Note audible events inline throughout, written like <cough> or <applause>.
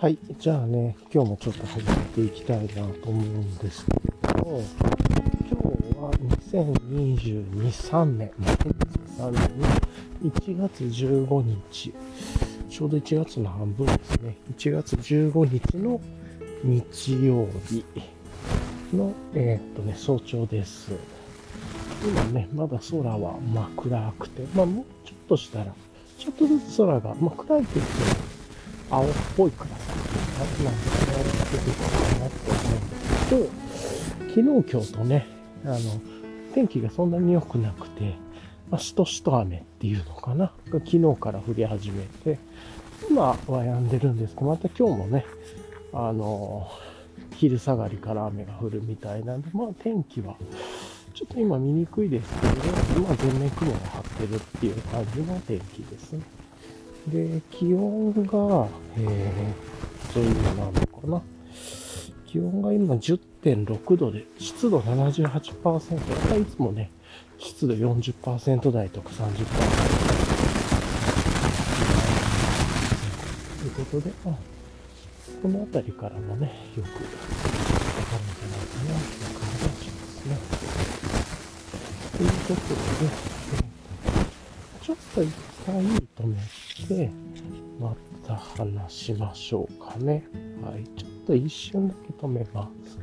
はい。じゃあね、今日もちょっと始めていきたいなと思うんですけど、今日は2022、3年、2023年1月15日、ちょうど1月の半分ですね、1月15日の日曜日の、えーっとね、早朝です。今ね、まだ空は真っ暗くて、まあもうちょっとしたら、ちょっとずつ空が、まあ暗いけど、青っぽい暗さなんで、出てくるかなと思うんですけど、昨日、今日とね、あの、天気がそんなに良くなくて、まあ、しとしと雨っていうのかな。昨日から降り始めて、今は止んでるんですけど、また今日もね、あの、昼下がりから雨が降るみたいなんで、まあ天気は、ちょっと今見にくいですけど、まあ全面雲が張ってるっていう感じの天気ですね。で、気温が、えー、というなのかな。気温が今10.6度で、湿度78%。やっぱりいつもね、湿度40%台とか30%台ということで、あこの辺りからもね、よくわかるんじゃないかな、という感じがしますね。というころで、ちょっと一回止めて、また話しましょうかね。はい。ちょっと一瞬だけ止めます。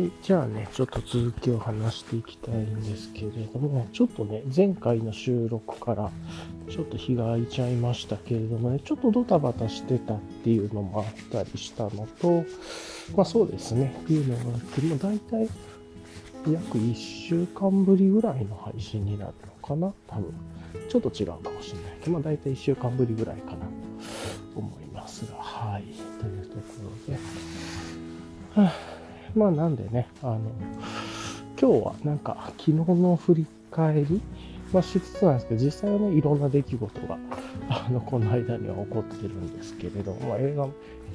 はい。じゃあね、ちょっと続きを話していきたいんですけれども、ちょっとね、前回の収録からちょっと日が空いちゃいましたけれどもね、ちょっとドタバタしてたっていうのもあったりしたのと、まあそうですね、っていうのがあって、もう大体約1週間ぶりぐらいの配信になるのかな多分。ちょっと違うかもしれないけど、まあ大体1週間ぶりぐらいかなと思いますが、はい。というところで。は <sighs> あまあなんでね、あの、今日はなんか昨日の振り返りまあ、しつつなんですけど、実際はね、いろんな出来事が、<laughs> あの、この間には起こってるんですけれども、映画、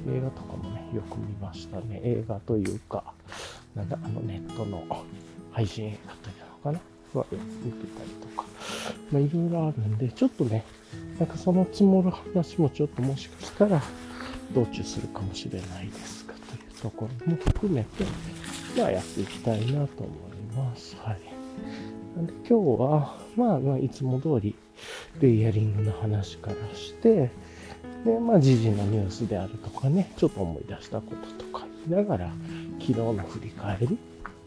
映画とかもね、よく見ましたね。映画というか、なんだ、あの、ネットの配信映画というのかなは見てたりとか、まあ、いろいろあるんで、ちょっとね、なんかその積もる話もちょっともしかしたら、道中するかもしれないですが、というところも含めて、まあ、やっていきたいなと思います。はい。なんで今日は、まあ、まあ、いつも通り、レイヤリングの話からして、で、まあ、時事のニュースであるとかね、ちょっと思い出したこととか言いながら、昨日の振り返り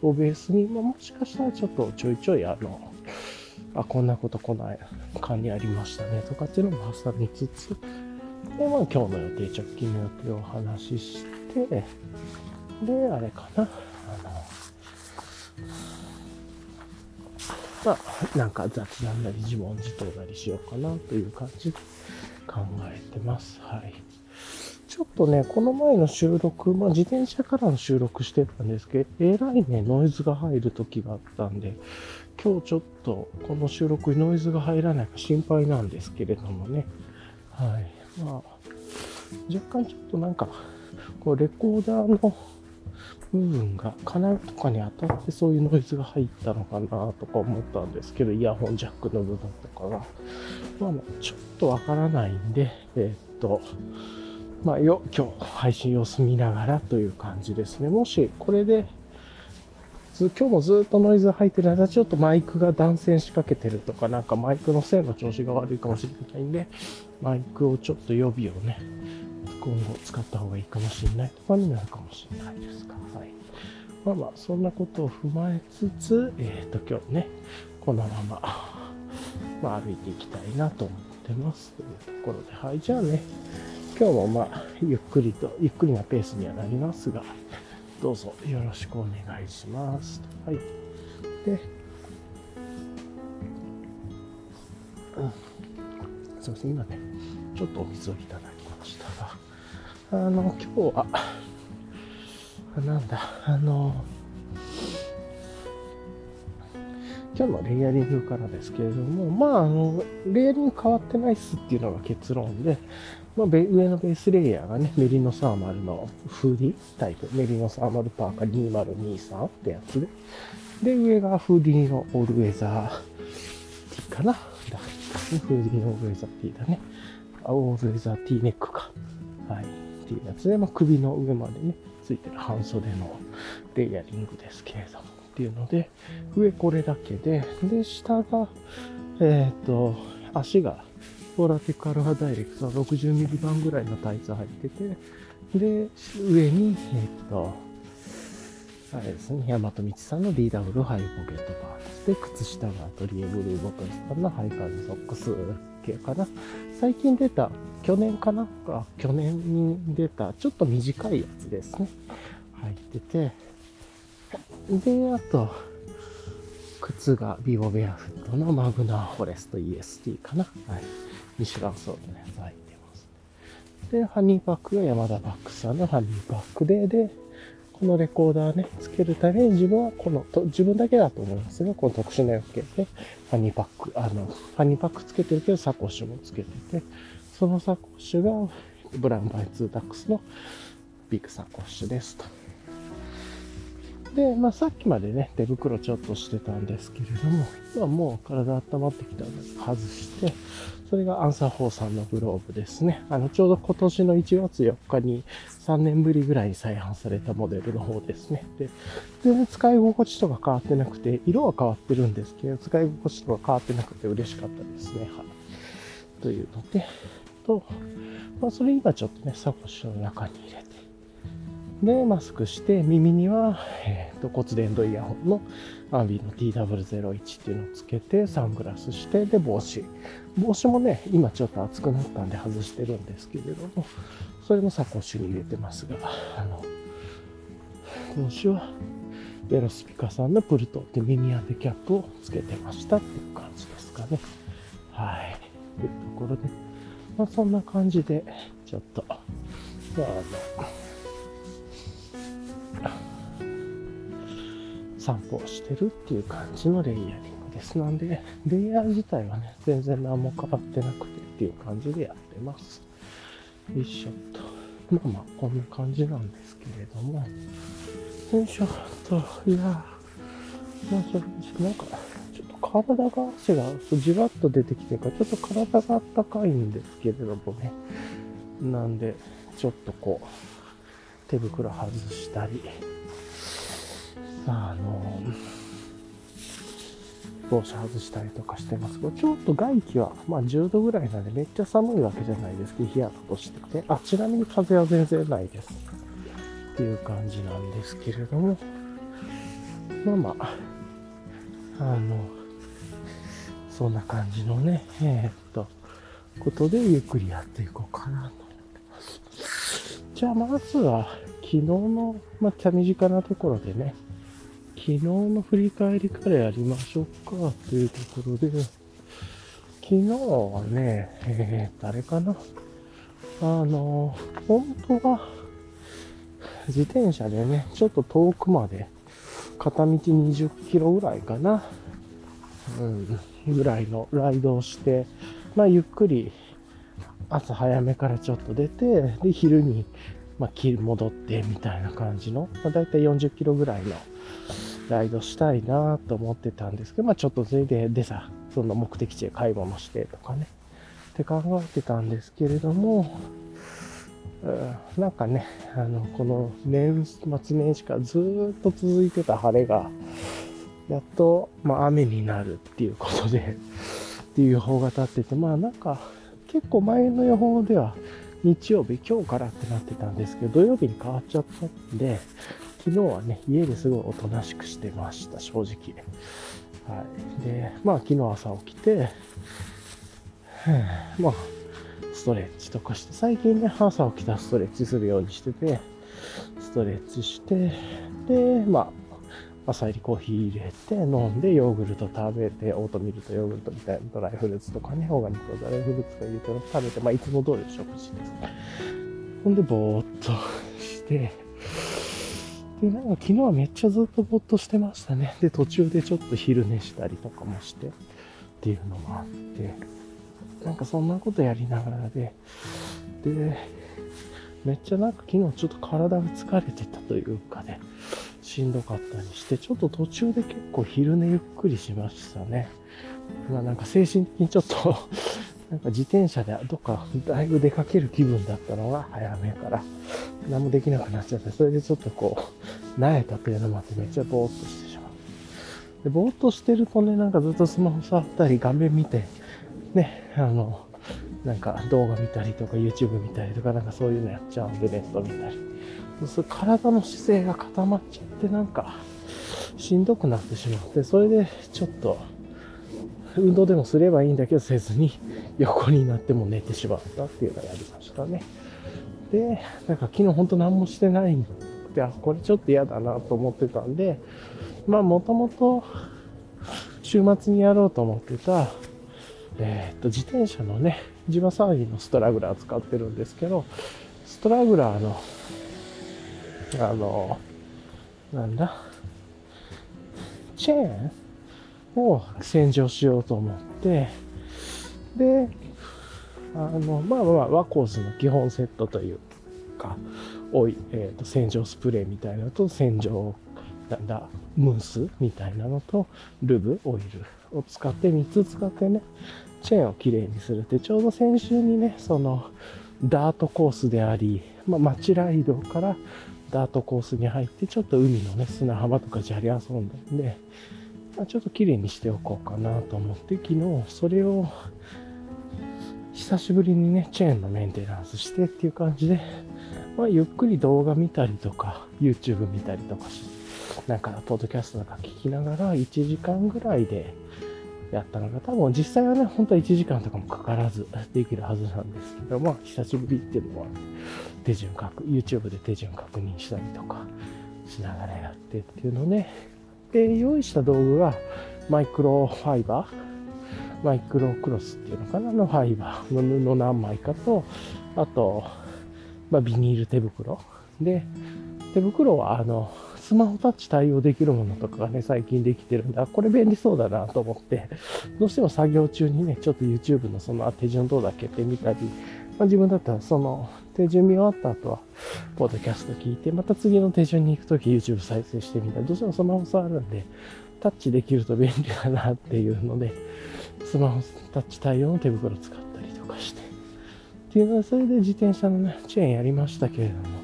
をベースに、まあ、もしかしたらちょっとちょいちょい、あの、あ、こんなことこない間にありましたね、とかっていうのも挟みつつ、で、まあ、今日の予定、直近の予定をお話しして、で、あれかな、あの、まあ、なんか雑談なり自問自答なりしようかなという感じで考えてます。はい。ちょっとね、この前の収録、まあ自転車からの収録してたんですけど、えらいね、ノイズが入る時があったんで、今日ちょっとこの収録にノイズが入らないか心配なんですけれどもね。はい。まあ、若干ちょっとなんか、こうレコーダーの部分が金とかに当たってそういうノイズが入ったのかなとか思ったんですけど、イヤホンジャックの部分とかが、まあまあちょっとわからないんで、えーっと、まあよ、今日配信様子見ながらという感じですね。もしこれで、今日もずっとノイズ入ってる間、ちょっとマイクが断線しかけてるとか、なんかマイクの線の調子が悪いかもしれないんで、マイクをちょっと予備をね、今後使った方がいいかもしれないとかになるかもしれないですが、はい。まあまあ、そんなことを踏まえつつ、えっ、と、今日ね、このまま、まあ、歩いていきたいなと思ってます。というところで、はい。じゃあね、今日もまあ、ゆっくりと、ゆっくりなペースにはなりますが、どうぞよろしくお願いします。はい。で、うん。そうですね、今ね、ちょっとお水をいただきましたが、あの、今日は、あなんだ、あの、今日のレイヤリングからですけれども、まあ、あの、レイヤリング変わってないっすっていうのが結論で、まあ、上のベースレイヤーがね、メリノサーマルのフーディタイプ、メリノサーマルパーカー2023ってやつで、で、上がフーディのオールウェザーティーかなだフーディのオールウェザーティーだね。オールウェザー T ネックか。はい。っていうやつで、まあ、首の上までね、ついてる半袖のレイヤリングですけれども。っていうので、上これだけで、で、下が、えっ、と、足が、フォーラティックアルファダイレクトは 60mm 版ぐらいのタイツ入ってて、で、上に、えっ、と、あれですね、大和道さんの DW ハイポケットパンツで、靴下がアトリエブルーボトルさんのハイカーズソックス系かな。最近出た、去年かな？あ去年に出た、ちょっと短いやつですね。入ってて、で、あと、靴がビボベアフットのマグナーフォレスト EST かな。はい。ミシュランソードのやつ入ってます。で、ハニーパックが山田バックさんのハニーパックで、で、このレコーダーね、つけるために自分はこの、と自分だけだと思いますが、この特殊な欲系で、ハニーパック、あの、ハニーパックつけてるけど、サコッシュもつけてて、そのサコッシュが、ブラウンバイツーダックスのビッグサコッシュですと。で、まあ、さっきまでね、手袋ちょっとしてたんですけれども、今はもう体温まってきたので外して、それがアンサー4さんのグローブですね。あの、ちょうど今年の1月4日に3年ぶりぐらいに再販されたモデルの方ですね。で、全然使い心地とか変わってなくて、色は変わってるんですけど、使い心地とか変わってなくて嬉しかったですね。はい。というので、と、まあ、それ今ちょっとね、サコッシュの中に入れて、で、マスクして、耳には、えー、と骨伝導イヤホンのアンビの TW01 っていうのをつけて、サングラスして、で、帽子。帽子もね、今ちょっと暑くなったんで外してるんですけれども、それもサコッシュに入れてますが、あの、帽子は、ベロスピカさんのプルトってミニアテキャップをつけてましたっていう感じですかね。はい。というところで、まあそんな感じで、ちょっと、まああの、散歩をしてるっていう感じのレイヤリングです。なんで、レイヤー自体はね、全然何も変わってなくてっていう感じでやってます。よいしょっと。まあまあ、こんな感じなんですけれども。よいしょっと、いやまあ、それ、なんか、ちょっと体が、汗がじわっと出てきてるから、ちょっと体があったかいんですけれどもね。なんで、ちょっとこう、手袋外したり、あの、帽子外したりとかしてますけど、ちょっと外気は、まあ10度ぐらいなんでめっちゃ寒いわけじゃないですけど、ヒヤッとしてて、あ、ちなみに風は全然ないです。っていう感じなんですけれども、まあまあ、あの、そんな感じのね、えー、っと、ことでゆっくりやっていこうかなと。じゃあまずは、昨日の、まあ、手短なところでね、昨日の振り返りからやりましょうかというところで、昨日はね、えー、誰かな？あの、本当は、自転車でね、ちょっと遠くまで、片道20キロぐらいかな、うん、ぐらいのライドをして、まあ、ゆっくり、朝早めからちょっと出て、で、昼に、まあ、戻ってみたいな感じの、まあ、だいたい40キロぐらいのライドしたいなと思ってたんですけど、まあちょっとそれで、でさ、その目的地へ買い物してとかね、って考えてたんですけれども、なんかね、あの、この年末年始からずっと続いてた晴れが、やっと、まあ雨になるっていうことで、っていう予報が立ってて、まあなんか、結構前の予報では、日曜日、今日からってなってたんですけど、土曜日に変わっちゃったんで、昨日はね、家ですごいおとなしくしてました、正直。はい。で、まあ昨日朝起きて、<sighs> まあ、ストレッチとかして、最近ね、朝起きたらストレッチするようにしてて、ストレッチして、で、まあ、朝入りコーヒー入れて、飲んで、ヨーグルト食べて、オートミールとヨーグルトみたいなドライフルーツとかね、オーガニックドライフルーツとか入れて食べて、まあ、いつも通りの食事です。ほんで、ぼーっとして、で、なんか昨日はめっちゃずっとぼーっとしてましたね。で、途中でちょっと昼寝したりとかもして、っていうのもあって、なんかそんなことやりながらで、で、めっちゃなんか昨日ちょっと体が疲れてたというかね、しんどかったりして、ちょっと途中で結構昼寝ゆっくりしましたね。まあなんか精神的にちょっと <laughs> なんか自転車でどっかだいぶ出かける気分だったのが早めから何もできなくなっちゃって、それでちょっとこう、慣れたというのもあってめっちゃぼーっとしてしまう。で、ぼーっとしてるとね、なんかずっとスマホ触ったり画面見て、ね、あの、なんか動画見たりとか YouTube 見たりとかなんかそういうのやっちゃうんでネット見たり。体の姿勢が固まっちゃってなんかしんどくなってしまって、それでちょっと運動でもすればいいんだけどせずに横になっても寝てしまったっていうのをやりましたね。で、なんか昨日ほんと何もしてないんで、あ、これちょっと嫌だなと思ってたんで、まあもともと週末にやろうと思ってた、えー、っと、自転車のね、地場騒ぎのストラグラー使ってるんですけど、ストラグラーの、あの、なんだ、チェーン？を洗浄しようと思って、で、あの、まあまあ、ワコーズの基本セットというか、おい、えっ、ー、と、洗浄スプレーみたいなのと、洗浄、なんだ、ムースみたいなのと、ルブ、オイルを使って、3つ使ってね、チェーンをきれいにするって、ちょうど先週にね、その、ダートコースであり、まあ、町ライドからダートコースに入って、ちょっと海のね、砂浜とか砂利遊んだんで、まあ、ちょっと綺麗にしておこうかなと思って、昨日それを久しぶりにね、チェーンのメンテナンスしてっていう感じで、まあ、ゆっくり動画見たりとか、YouTube 見たりとかし、なんか、ポッドキャストとか聞きながら、1時間ぐらいでやったのが、多分実際はね、本当は1時間とかもかからずできるはずなんですけど、まあ、久しぶりっていうのは、手順確、YouTube で手順確認したりとかしながらやってっていうのね。で、用意した道具が、マイクロファイバー、マイクロクロスっていうのかなのファイバーの布何枚かと、あと、まあ、ビニール手袋。で、手袋はあの、スマホタッチ対応できるものとかがね、最近できてるんで、あ、これ便利そうだなと思って、どうしても作業中にね、ちょっと YouTube のその手順どうだっけって見たり、まあ、自分だったらその手順見終わった後は、ポッドキャスト聞いて、また次の手順に行くとき YouTube 再生してみたり、どうしてもスマホ触るんで、タッチできると便利だなっていうので、スマホタッチ対応の手袋使ったりとかして。っていうのは、それで自転車のね、チェーンやりましたけれども、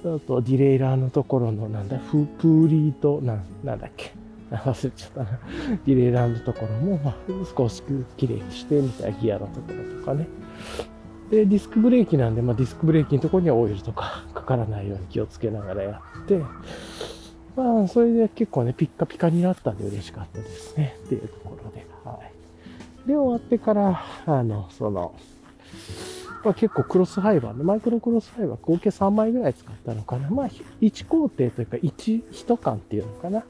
あと、ディレイラーのところの、なんだ、フプーリーと、な、なんだっけ。<laughs> 忘れちゃったな。ディレイラーのところも、まあ、少し綺麗にして、みたいなギアのところとかね。で、ディスクブレーキなんで、まあ、ディスクブレーキのところにはオイルとか <laughs> かからないように気をつけながらやって、まあ、それで結構ね、ピッカピカになったんで嬉しかったですね。っていうところで。はい。で、終わってから、あの、その、まあ、結構クロスファイバーの、マイクロクロスファイバー合計3枚ぐらい使ったのかな。まあ、1工程というか1、1缶っていうのかな。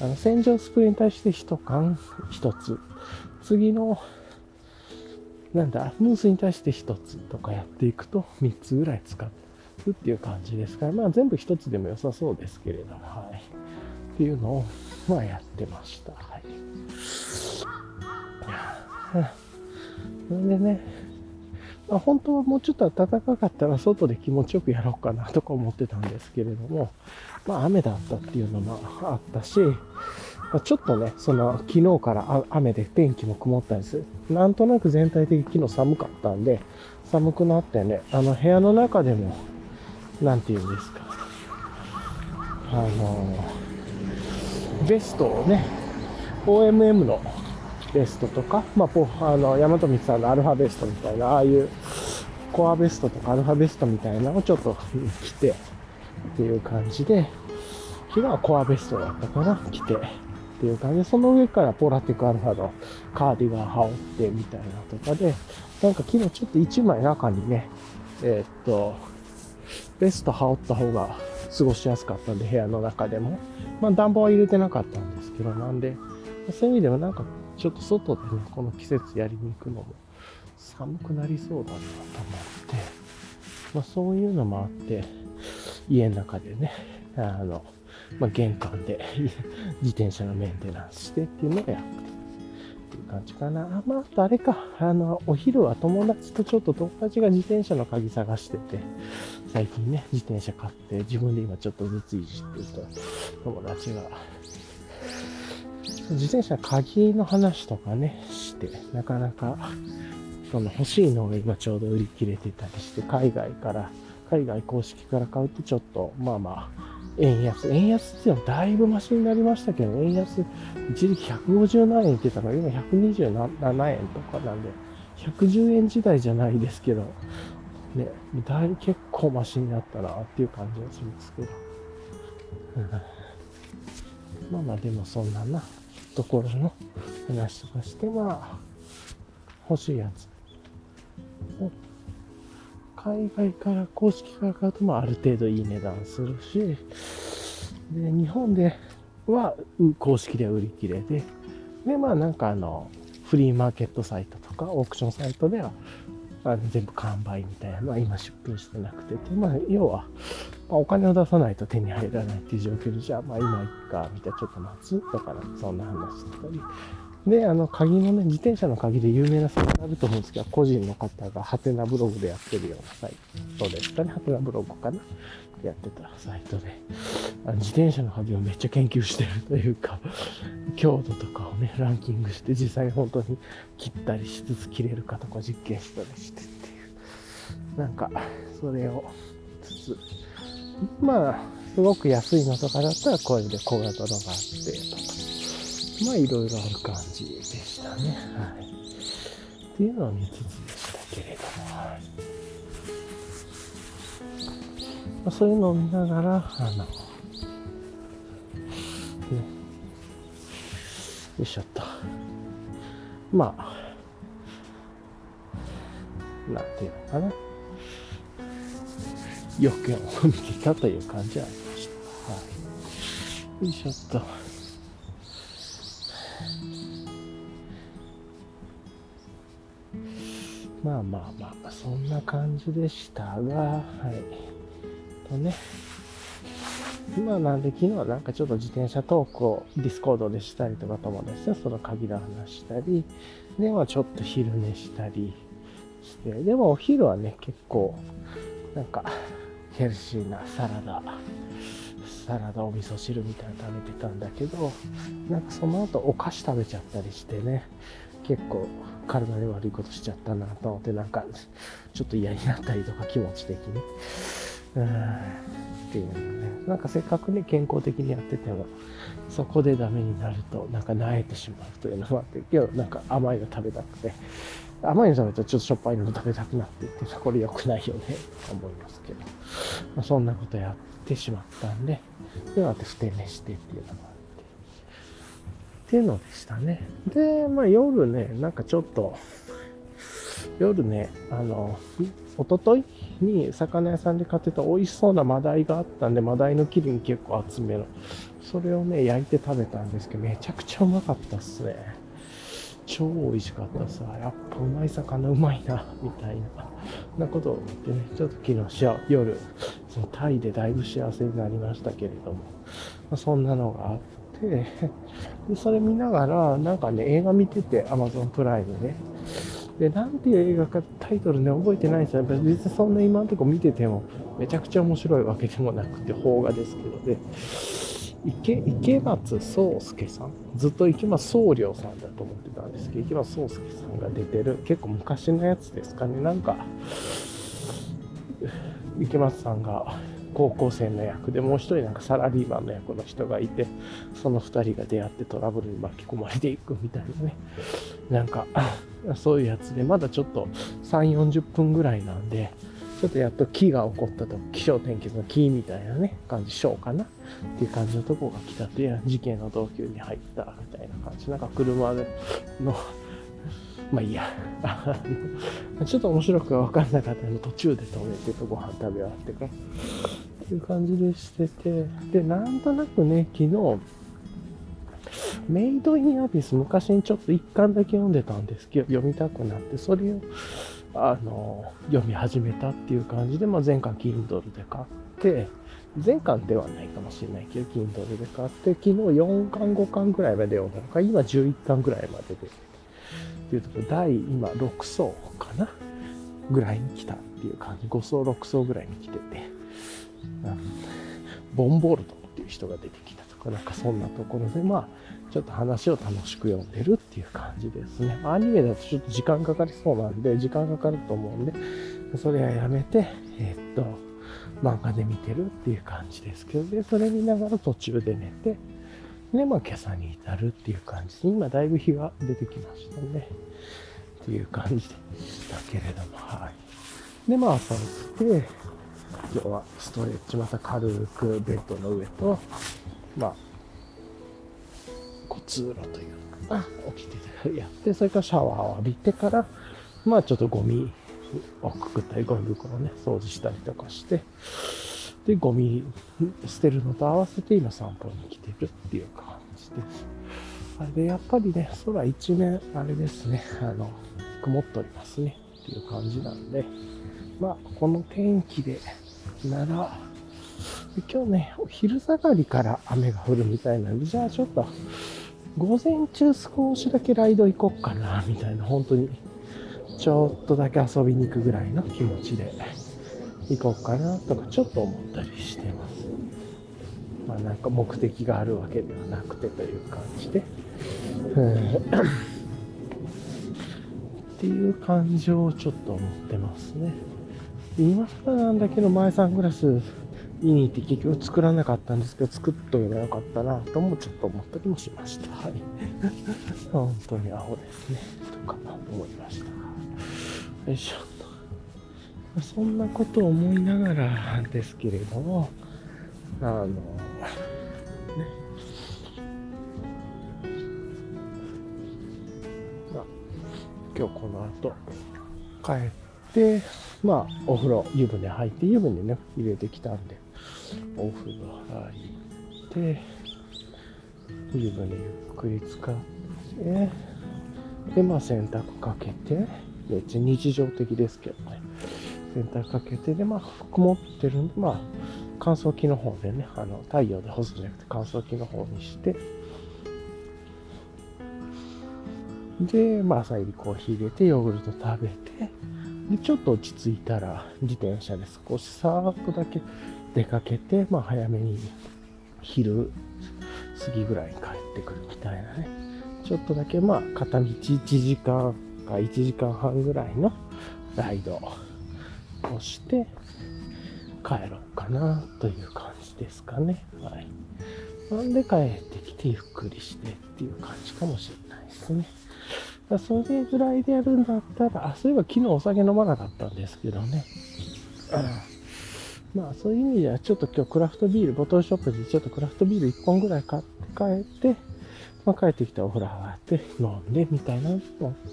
あの、洗浄スプレーに対して1缶1つ。次の、なんだ、ムースに対して1つとかやっていくと3つぐらい使うっていう感じですから、まあ全部1つでも良さそうですけれども、はい。っていうのを、まあやってました。はい。それでね、まあ、本当はもうちょっと暖かかったら外で気持ちよくやろうかなとか思ってたんですけれども、まあ雨だったっていうのもあったし、ま、ちょっとね、その昨日から雨で天気も曇ったりする。なんとなく全体的に昨日寒かったんで、寒くなってね、あの部屋の中でも、なんて言うんですか、あの、ベストをね、OMM のベストとか、まあ、ポあの、ヤマトミさんのアルファベストみたいな、ああいうコアベストとかアルファベストみたいなのをちょっと着てっていう感じで、昨日はコアベストだったかな、着てっていう感じで、その上からポラティックアルファのカーディガン羽織ってみたいなとかで、なんか昨日ちょっと1枚中にね、えー、っと、ベスト羽織った方が過ごしやすかったんで、部屋の中でも。まあ暖房は入れてなかったんですけど、なんで、そういう意味ではなんかちょっと外でね、この季節やりに行くのも寒くなりそうだなと思って、まあそういうのもあって、家の中でね、あの、まあ玄関で <laughs> 自転車のメンテナンスしてっていうのをやってっていう感じかな。まあ、あとあれか、あの、お昼は友達とちょっと友達が自転車の鍵探してて、最近ね、自転車買って自分で今ちょっとずついじってると友達が自転車鍵の話とかね、して、なかなかその欲しいのが今ちょうど売り切れてたりして、海外から、海外公式から買うとちょっと、まあまあ、円安。円安っていうのはだいぶマシになりましたけど、円安、一時期150何円言ってたのが今127円とかなんで、110円時代じゃないですけど、ね、だい結構マシになったなっていう感じがするんですけど。うんまあまあでもそんななところの話とかして、まあ、欲しいやつ。海外から公式から買うと、まあある程度いい値段するし、で、日本では公式では売り切れで、で、まあなんかあの、フリーマーケットサイトとかオークションサイトでは、あの全部完売みたいな、まあ今出品してなくて、まあ要は、まあお金を出さないと手に入らないっていう状況で、じゃあまあ今いっか、みたいな、ちょっと待つとかなそんな話だったり。で、あの、鍵のね、自転車の鍵で有名なサイトあると思うんですけど、個人の方がハテナブログでやってるようなサイト。ですかね、ハテナブログかな。やってたサイトで、あの自転車の鍵をめっちゃ研究してるというか、強度とかをね、ランキングして、実際に本当に切ったりしつつ切れるかとか実験したりしてっていう。なんか、それをつつ、まあ、すごく安いのとかだったら、これで小型のがあって、とか。まあ、いろいろある感じでしたね。はい。っていうのを見つつでしたけれども、まあ、そういうのを見ながら、あの、ね、よいしょっと。まあ、なんていうのかな。要件を見てたという感じはありました。はい。よいしょっと。まあまあまあ、そんな感じでしたが、はい。とね。まあなんで昨日はなんかちょっと自転車トークを Discord でしたりとか友達とその鍵の話したり、でまあちょっと昼寝したりして、でもお昼はね、結構なんかヘルシーなサラダ、サラダお味噌汁みたいなの食べてたんだけど、なんかその後お菓子食べちゃったりしてね、結構体に悪いことしちゃったなと思って、なんかちょっと嫌になったりとか気持ち的に。うんっていうのね。なんかせっかくね、健康的にやってても、そこでダメになると、なんか萎えてしまうというのもあって、けどなんか甘いの食べたくて、甘いの食べたらちょっとしょっぱいのも食べたくなってって、これ良くないよね、と思いますけど。まあ、そんなことやってしまったんで、で、またふて寝してっていうのもあって。っていうのでしたね。で、まあ夜ね、なんかちょっと、夜ね、あの、一昨日に魚屋さんで買ってた美味しそうなマダイがあったんで、マダイの切り身結構厚めの。それをね、焼いて食べたんですけど、めちゃくちゃうまかったっすね。超美味しかったさ。やっぱうまい魚うまいな、<laughs> みたいな。なことを思ってね、ちょっと昨日夜、そのタイでだいぶ幸せになりましたけれども、まあ、そんなのがあって、でそれ見ながら、なんかね、映画見てて、Amazon プライムで、で、なんていう映画かタイトルね、覚えてないんですよ。別にそんな今のとこ見てても、めちゃくちゃ面白いわけでもなくて、邦画ですけどね。池池松壮亮さん？ずっと池松壮亮さんだと思ってたんですけど池松壮亮さんが出てる結構昔のやつですかね。なんか池松さんが高校生の役でもう一人なんかサラリーマンの役の人がいてその二人が出会ってトラブルに巻き込まれていくみたいなね。なんかそういうやつでまだちょっと3 4 0分ぐらいなんでちょっとやっと木が起こったと、気象天気の木みたいなね、感じ、ショーかなっていう感じのとこが来たという、事件の動機に入ったみたいな感じ。なんか車での、<laughs> まあいいや。<laughs> ちょっと面白くわかんなかったので途中で止めてとご飯食べ終わってか。っていう感じでしてて、で、なんとなくね、昨日、メイドインアビス昔にちょっと一巻だけ読んでたんですけど、読みたくなって、それをあの読み始めたっていう感じで、まあ、前巻 Kindle で買って、前巻ではないかもしれないけど、Kindle で買って、昨日4巻、5巻ぐらいまで読んだのか、今11巻ぐらいまで出てて、っていうところ、第今6層かなぐらいに来たっていう感じ、5層、6層ぐらいに来てて、ボンボルトっていう人が出てきたとか、なんかそんなところで、まあ、ちょっと話を楽しく読んでるっていう感じですね。アニメだとちょっと時間かかりそうなんで、時間かかると思うんで、それはやめて、えー、っと、漫画で見てるっていう感じですけど、で、それ見ながら途中で寝て、で、まあ今朝に至るっていう感じで、今だいぶ日が出てきましたね。っていう感じでしたけれども、はい。で、まあ朝起きて、今日はストレッチまた軽くベッドの上と、まあ、こう通路というか、起きてやって、それからシャワーを浴びてから、まあちょっとゴミをくくったり、ゴミ袋をね、掃除したりとかして、で、ゴミ捨てるのと合わせて今散歩に来てるっていう感じで。す。あれで、やっぱりね、空一面、あれですね、あの、曇っておりますね、っていう感じなんで、まあ、この天気で、なら、今日ね、お昼下がりから雨が降るみたいなんで、じゃあちょっと、午前中少しだけライド行こっかな、みたいな、本当に、ちょっとだけ遊びに行くぐらいの気持ちで行こうかな、とかちょっと思ったりしてます。まあなんか目的があるわけではなくてという感じで、っていう感情をちょっと思ってますね。今更なんだけど、前サングラス見に行って結局作らなかったんですけど、作っとけばよかったなともちょっと思ったりもしました。はい。<laughs> 本当にアホですね。とか思いました。よいしょと。そんなことを思いながらですけれども、あの、ね。まあ、今日この後帰って、まあ、お風呂、湯船入って、湯船ね、入れてきたんで、お風呂入って、湯船ゆっくり使って、で、まあ、洗濯かけて、めっちゃ日常的ですけどね、洗濯かけて、で、まあ、曇ってるんで、まあ、乾燥機の方でね、あの、太陽で干すんじゃなくて乾燥機の方にして、で、まあ、朝入りコーヒー入れて、ヨーグルト食べて、で、ちょっと落ち着いたら、自転車で少しさーっとだけ。出かけて、まあ早めに昼過ぎぐらいに帰ってくるみたいなね。ちょっとだけまあ片道1時間か1時間半ぐらいのライドをして帰ろうかなという感じですかね。はい。なんで帰ってきてゆっくりしてっていう感じかもしれないですね。それぐらいでやるんだったら、あ、そういえば昨日お酒飲まなかったんですけどね。まあそういう意味ではちょっと今日クラフトビール、ボトルショップでちょっとクラフトビール1本ぐらい買って帰って、まあ帰ってきたお風呂上がって飲んでみたいなの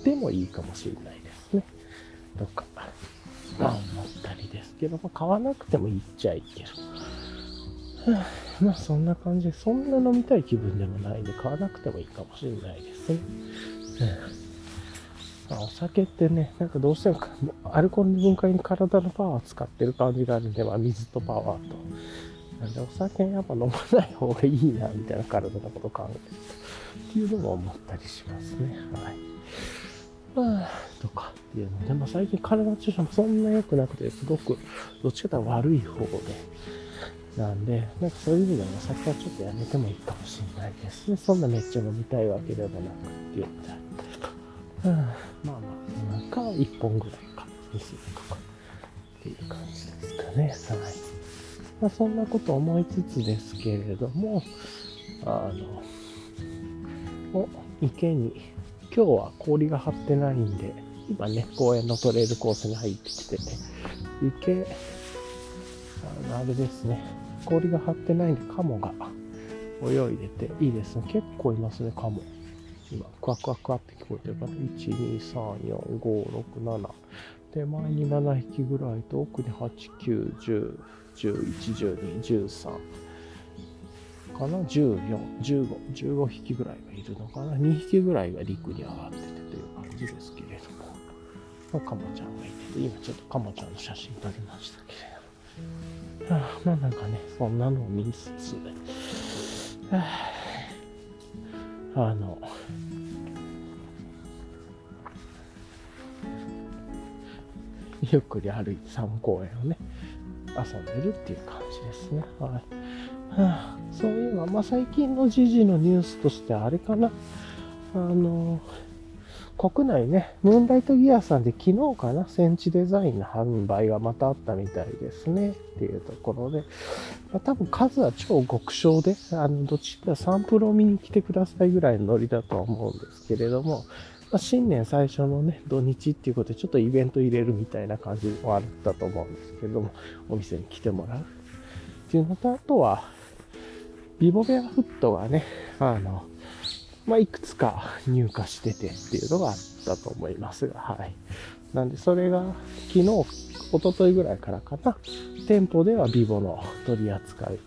でもいいかもしれないですね。とか、まあ思ったりですけど、まあ買わなくてもいいっちゃいいけど。<sighs> まあそんな感じで、そんな飲みたい気分でもないんで買わなくてもいいかもしれないですね。うんまあ、お酒ってね、なんかどうしてもアルコール分解に体のパワーを使ってる感じがあるんで、まあ、水とパワーと。なんでお酒やっぱ飲まない方がいいな、みたいな体のことを考えると。っていうのも思ったりしますね。はい。まあ、とかっていうので、まあ最近体の調子もそんな良くなくて、すごく、どっちかというと悪い方で、なんで、なんかそういう意味でもお酒はちょっとやめてもいいかもしれないですね。そんなめっちゃ飲みたいわけでもなくっていうので。まあまあ、なんか1本ぐらいか、にするとか、っていう感じですかね。はい。まあ、そんなこと思いつつですけれども、あの、お、池に、今日は氷が張ってないんで、今ね、公園のトレイルコースに入ってきてて、池、あの、あれですね、氷が張ってないんで、カモが泳いでていいですね。結構いますね、カモ。今、クワクワクワって聞こえてるかな ?1、2、3、4、5、6、7。手前に7匹ぐらいと、奥に8、9、10、11、12、13。かな ?14、15、15匹ぐらいがいるのかな ?2 匹ぐらいが陸に上がっててという感じですけれども。まあ、カモちゃんがいてて、今ちょっとカモちゃんの写真撮りましたけれども。あまあなんかね、そんなのを見つつ、あの、<laughs> ゆっくり歩いて3公園をね、遊んでるっていう感じですね。はい。はあ、そういえば、まあ、最近の時事のニュースとしてあれかな。あの、国内ね、ムーンライトギアさんで昨日かな、センチデザインの販売がまたあったみたいですね。っていうところで、まあ、多分数は超極小で、あの、どっちかサンプルを見に来てくださいぐらいのノリだとは思うんですけれども、まあ、新年最初のね、土日っていうことでちょっとイベント入れるみたいな感じもあったと思うんですけども、お店に来てもらうっていうのと、あとは、ビボベアフットがね、あの、まあ、いくつか入荷しててっていうのがあったと思いますが、はい。なんで、それが昨日、一昨日ぐらいからかな、店舗ではビボの取り扱い、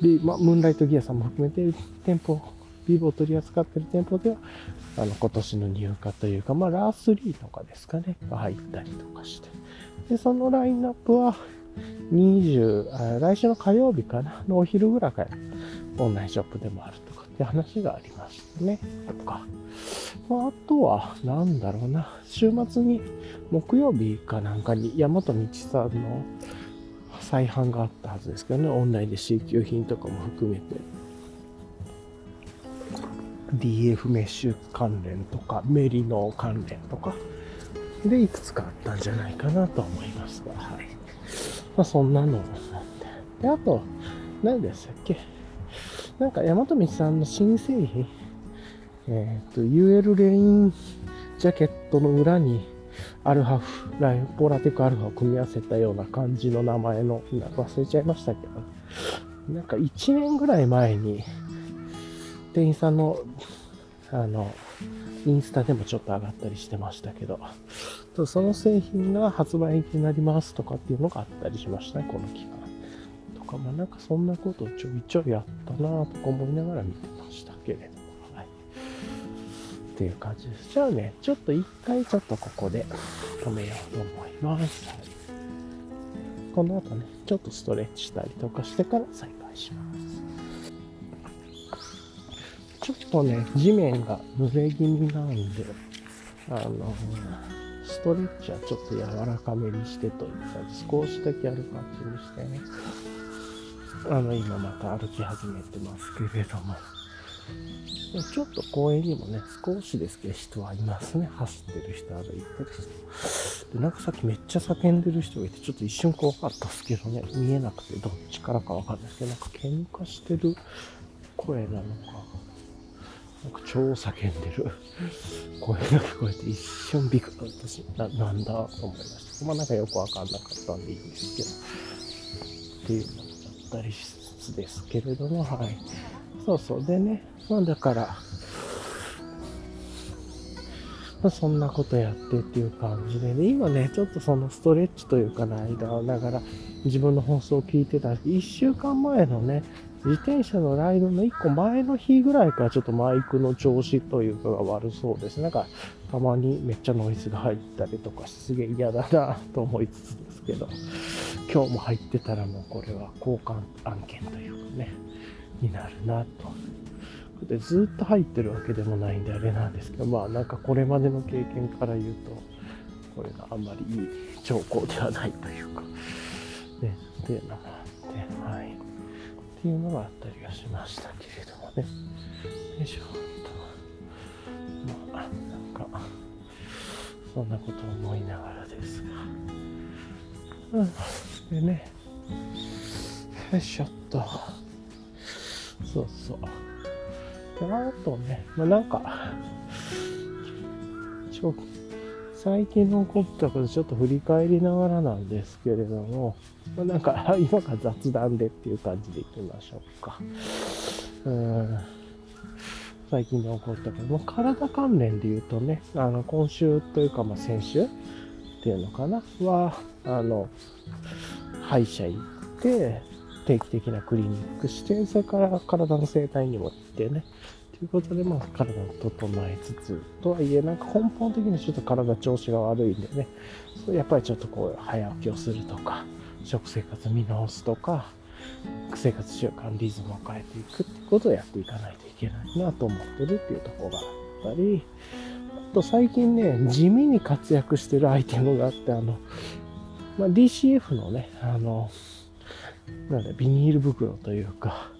で、まあ、ムーンライトギアさんも含めて店舗、ビボを取り扱ってる店舗では、あの、今年の入荷というか、まあ、ラー3とかですかね、が入ったりとかして。で、そのラインナップは、20、来週の火曜日かな、のお昼ぐらいから、オンラインショップでもあるとかって話がありましたね。とか。まあ、あとは、なんだろうな、週末に、木曜日かなんかに、大和道さんの再販があったはずですけどね、オンラインで C 級品とかも含めて。DF メッシュ関連とか、メリノ関連とか、で、いくつかあったんじゃないかなと思いますが、はい。まあ、そんなのもで、あと、何でしたっけ？なんか、大和道さんの新製品、えっ、ー、と、UL レインジャケットの裏に、アルハフ、ライポラテックアルファを組み合わせたような感じの名前の、忘れちゃいましたけど、なんか1年ぐらい前に、店員さんの、あの、インスタでもちょっと上がったりしてましたけど、その製品が発売になりますとかっていうのがあったりしましたね、この期間。とか、まあなんかそんなことをちょいちょいやったなとか思いながら見てましたけれども、はい。っていう感じです。じゃあね、ちょっと一回ちょっとここで止めようと思います。この後ね、ちょっとストレッチしたりとかしてから再開します。ちょっとね、地面が濡れ気味なんで、あの、ストレッチはちょっと柔らかめにしてというか、少しだけやる感じにしてね、あの、今また歩き始めてますけれども、ちょっと公園にもね、少しですけど人はいますね。走ってる人、歩いてる人。で、なんかさっきめっちゃ叫んでる人がいて、ちょっと一瞬怖かったですけどね、見えなくてどっちからかわかんないですけど、なんか喧嘩してる声なのか、なんか超叫んでる声が聞こえて一瞬ビクッとしな、なんだと思いました。まあなんかよくわかんなかったんでいいんですけど。っていうのだったりしつつですけれども、はい。そうそう。でね、まあだから、まあ、そんなことやってっていう感じでね、今ね、ちょっとそのストレッチというかの間をながら自分の放送を聞いてた1週間前のね、自転車のライドの1個前の日ぐらいからちょっとマイクの調子というかが悪そうです。なんか、たまにめっちゃノイズが入ったりとかすげえ嫌だなと思いつつですけど、今日も入ってたらもうこれは交換案件というかね、になるなと。でずっと入ってるわけでもないんであれなんですけど、まあなんかこれまでの経験から言うと、これがあんまりいい兆候ではないというか、ね、っていうのもあって、はい。っていうのがあったりはしましたけれどもね。よいしょまあ、なんか、そんなこと思いながらですが。うん。でね、よいしょっと。そうそう。であとね、まあ、なんか、最近の起こったことちょっと振り返りながらなんですけれども、まあ、なんか <laughs> 今から雑談でっていう感じでいきましょうか。うん。最近で起こったこと、まあ、体関連で言うとね、あの今週というかまあ先週っていうのかな、は、あの、歯医者行って、定期的なクリニックして、それから体の整体にも行ってね、ということで、まあ、体を整えつつ、とはいえ、なんか根本的にちょっと体調子が悪いんでね、やっぱりちょっとこう、早起きをするとか、食生活見直すとか、生活習慣、リズムを変えていくってことをやっていかないといけないなと思ってるっていうところがあったり、あと最近ね、地味に活躍してるアイテムがあって、あの、まあ、DCF のね、あの、なんだ、ビニール袋というか、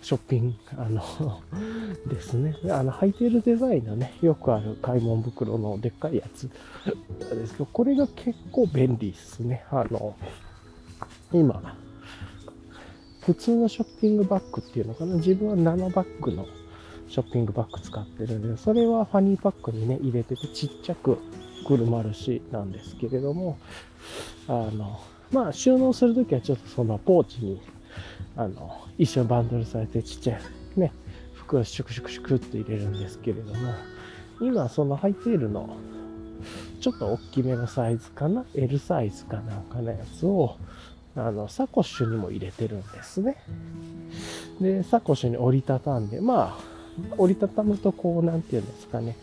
ショッピング、あの <laughs> ですね。あの、履いてるデザインのね、よくある買い物袋のでっかいやつですけど、これが結構便利ですね。あの、今、普通のショッピングバッグっていうのかな？自分はナノバッグのショッピングバッグ使ってるんで、それはファニーパックにね、入れててちっちゃくくるまるしなんですけれども、あの、まあ収納するときはちょっとそのポーチに、あの、一緒にバンドルされてちっちゃいね、服をシュクシュクシュクって入れるんですけれども、今そのハイテールのちょっと大きめのサイズかな ?L サイズかなんかのやつを、あの、サコッシュにも入れてるんですね。で、サコッシュに折りたたんで、まあ、折りたたむとこう、なんていうんですかね、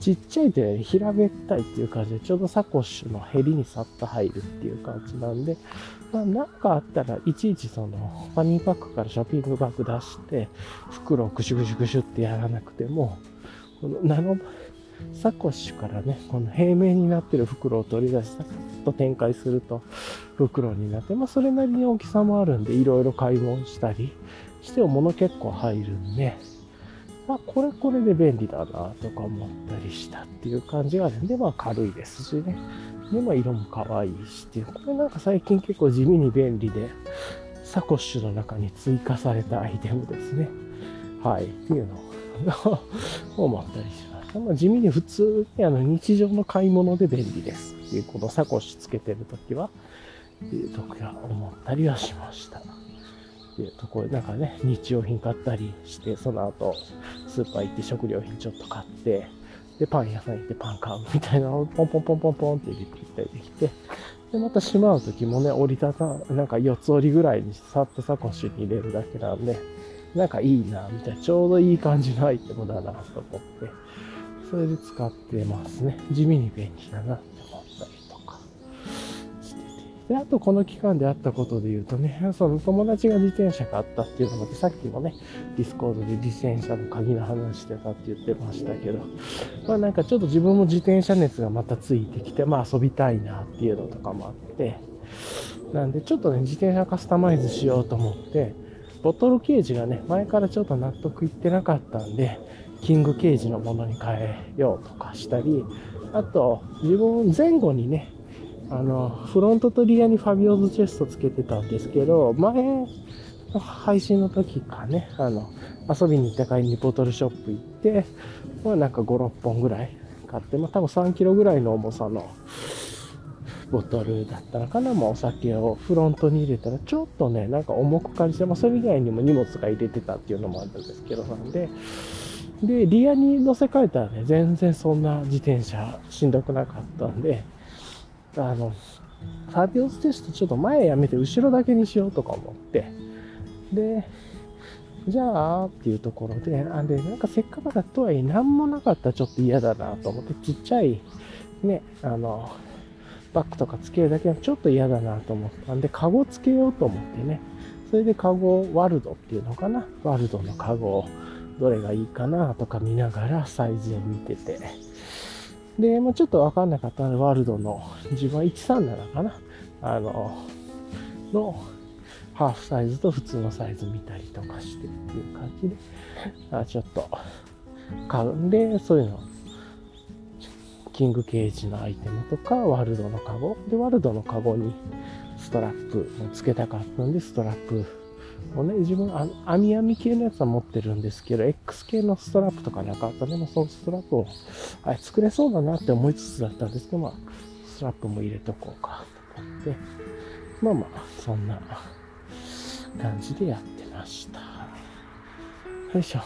ちっちゃいというより平べったいっていう感じで、ちょうどサコッシュのヘりにさっと入るっていう感じなんで、まあ、なんかあったらいちいちその、ファニーパックからショッピングバッグ出して、袋をクシュクシュクシュってやらなくても、このナノサコッシュからね、この平面になってる袋を取り出して、と展開すると袋になって、まあそれなりに大きさもあるんで、いろいろ買い物したりしても物結構入るんで、まあこれこれで便利だなとか思ったりしたっていう感じがあるんで、まあ軽いですしね。で、まあ色も可愛いしっていう、これなんか最近結構地味に便利で、サコッシュの中に追加されたアイテムですね。はい。っていうのを <laughs> 思ったりします。まあ、地味に普通にあの日常の買い物で便利ですっていう、このサコッシュつけてるときは、っていうとこは思ったりはしました。っていうところで、なんかね、日用品買ったりして、その後、スーパー行って食料品ちょっと買って、で、パン屋さん行ってパン買うみたいなのをポンポンポンポンポンって入れていったりできて、で、またしまうときもね、折りたた、なんか四つ折りぐらいにさっとサコッシュに入れるだけなんで、なんかいいな、みたいな、ちょうどいい感じのアイテムだなと思って、それで使ってますね。地味に便利だなって思ったりとかしてて。で、あとこの期間であったことで言うとね、その友達が自転車買ったっていうのも、さっきもね、 Discord で自転車の鍵の話してたって言ってましたけど、まあなんかちょっと自分も自転車熱がまたついてきて、まあ遊びたいなっていうのとかもあって、なんでちょっとね、自転車カスタマイズしようと思って、ボトルケージがね、前からちょっと納得いってなかったんで、キングケージのものに変えようとかしたり、あと、自分前後にね、あの、フロントとリアにファビオズチェストつけてたんですけど、前の配信の時かね、あの、遊びに行った帰りにボトルショップ行って、まあなんか5、6本ぐらい買って、まあ多分3キロぐらいの重さのボトルだったのかな、まあお酒をフロントに入れたらちょっとね、なんか重く感じて、まあそれ以外にも荷物が入れてたっていうのもあるんですけど、なんで、で、リアに乗せ替えたらね、全然そんな自転車しんどくなかったんで、あの、ファビステストちょっと前やめて後ろだけにしようとか思って、で、じゃあっていうところで、あんで、なんかせっかくだとはいえ何もなかったらちょっと嫌だなと思って、ちっちゃい、ね、あの、バッグとかつけるだけはちょっと嫌だなと思ったんで、カゴつけようと思ってね、それでカゴ、ワルドっていうのかな、ワルドのカゴをどれがいいかなとか見ながらサイズを見てて。で、まあ、ちょっとわかんなかったので、ワールドの自分は137かなあの、のハーフサイズと普通のサイズ見たりとかしてっていう感じで、あちょっと買うんで、そういうの、キングケージのアイテムとか、ワールドのカゴ。で、ワールドのカゴにストラップをつけたかったんで、ストラップもうね、自分、あ網網系のやつは持ってるんですけど、X 系のストラップとかなかったでもそのストラップを、あれ作れそうだなって思いつつだったんですけど、まあ、ストラップも入れとこうかと思って、まあまあ、そんな感じでやってました。よいしょ。っ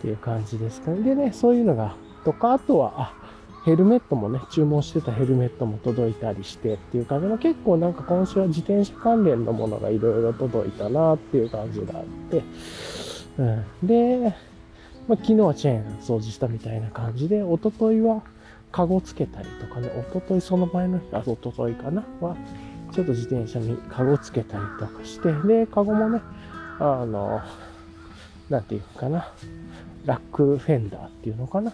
ていう感じですかね。でね、そういうのが、とか、あとは、あ、ヘルメットもね、注文してたヘルメットも届いたりしてっていう感じの結構なんか今週は自転車関連のものがいろいろ届いたなっていう感じがあって、うん、で、まあ、昨日はチェーン掃除したみたいな感じで、一昨日はカゴつけたりとかね、一昨日その前の日、あ、一昨日かなは、ちょっと自転車にカゴつけたりとかして、で、カゴもね、あの、なんていうかな、ラックフェンダーっていうのかな、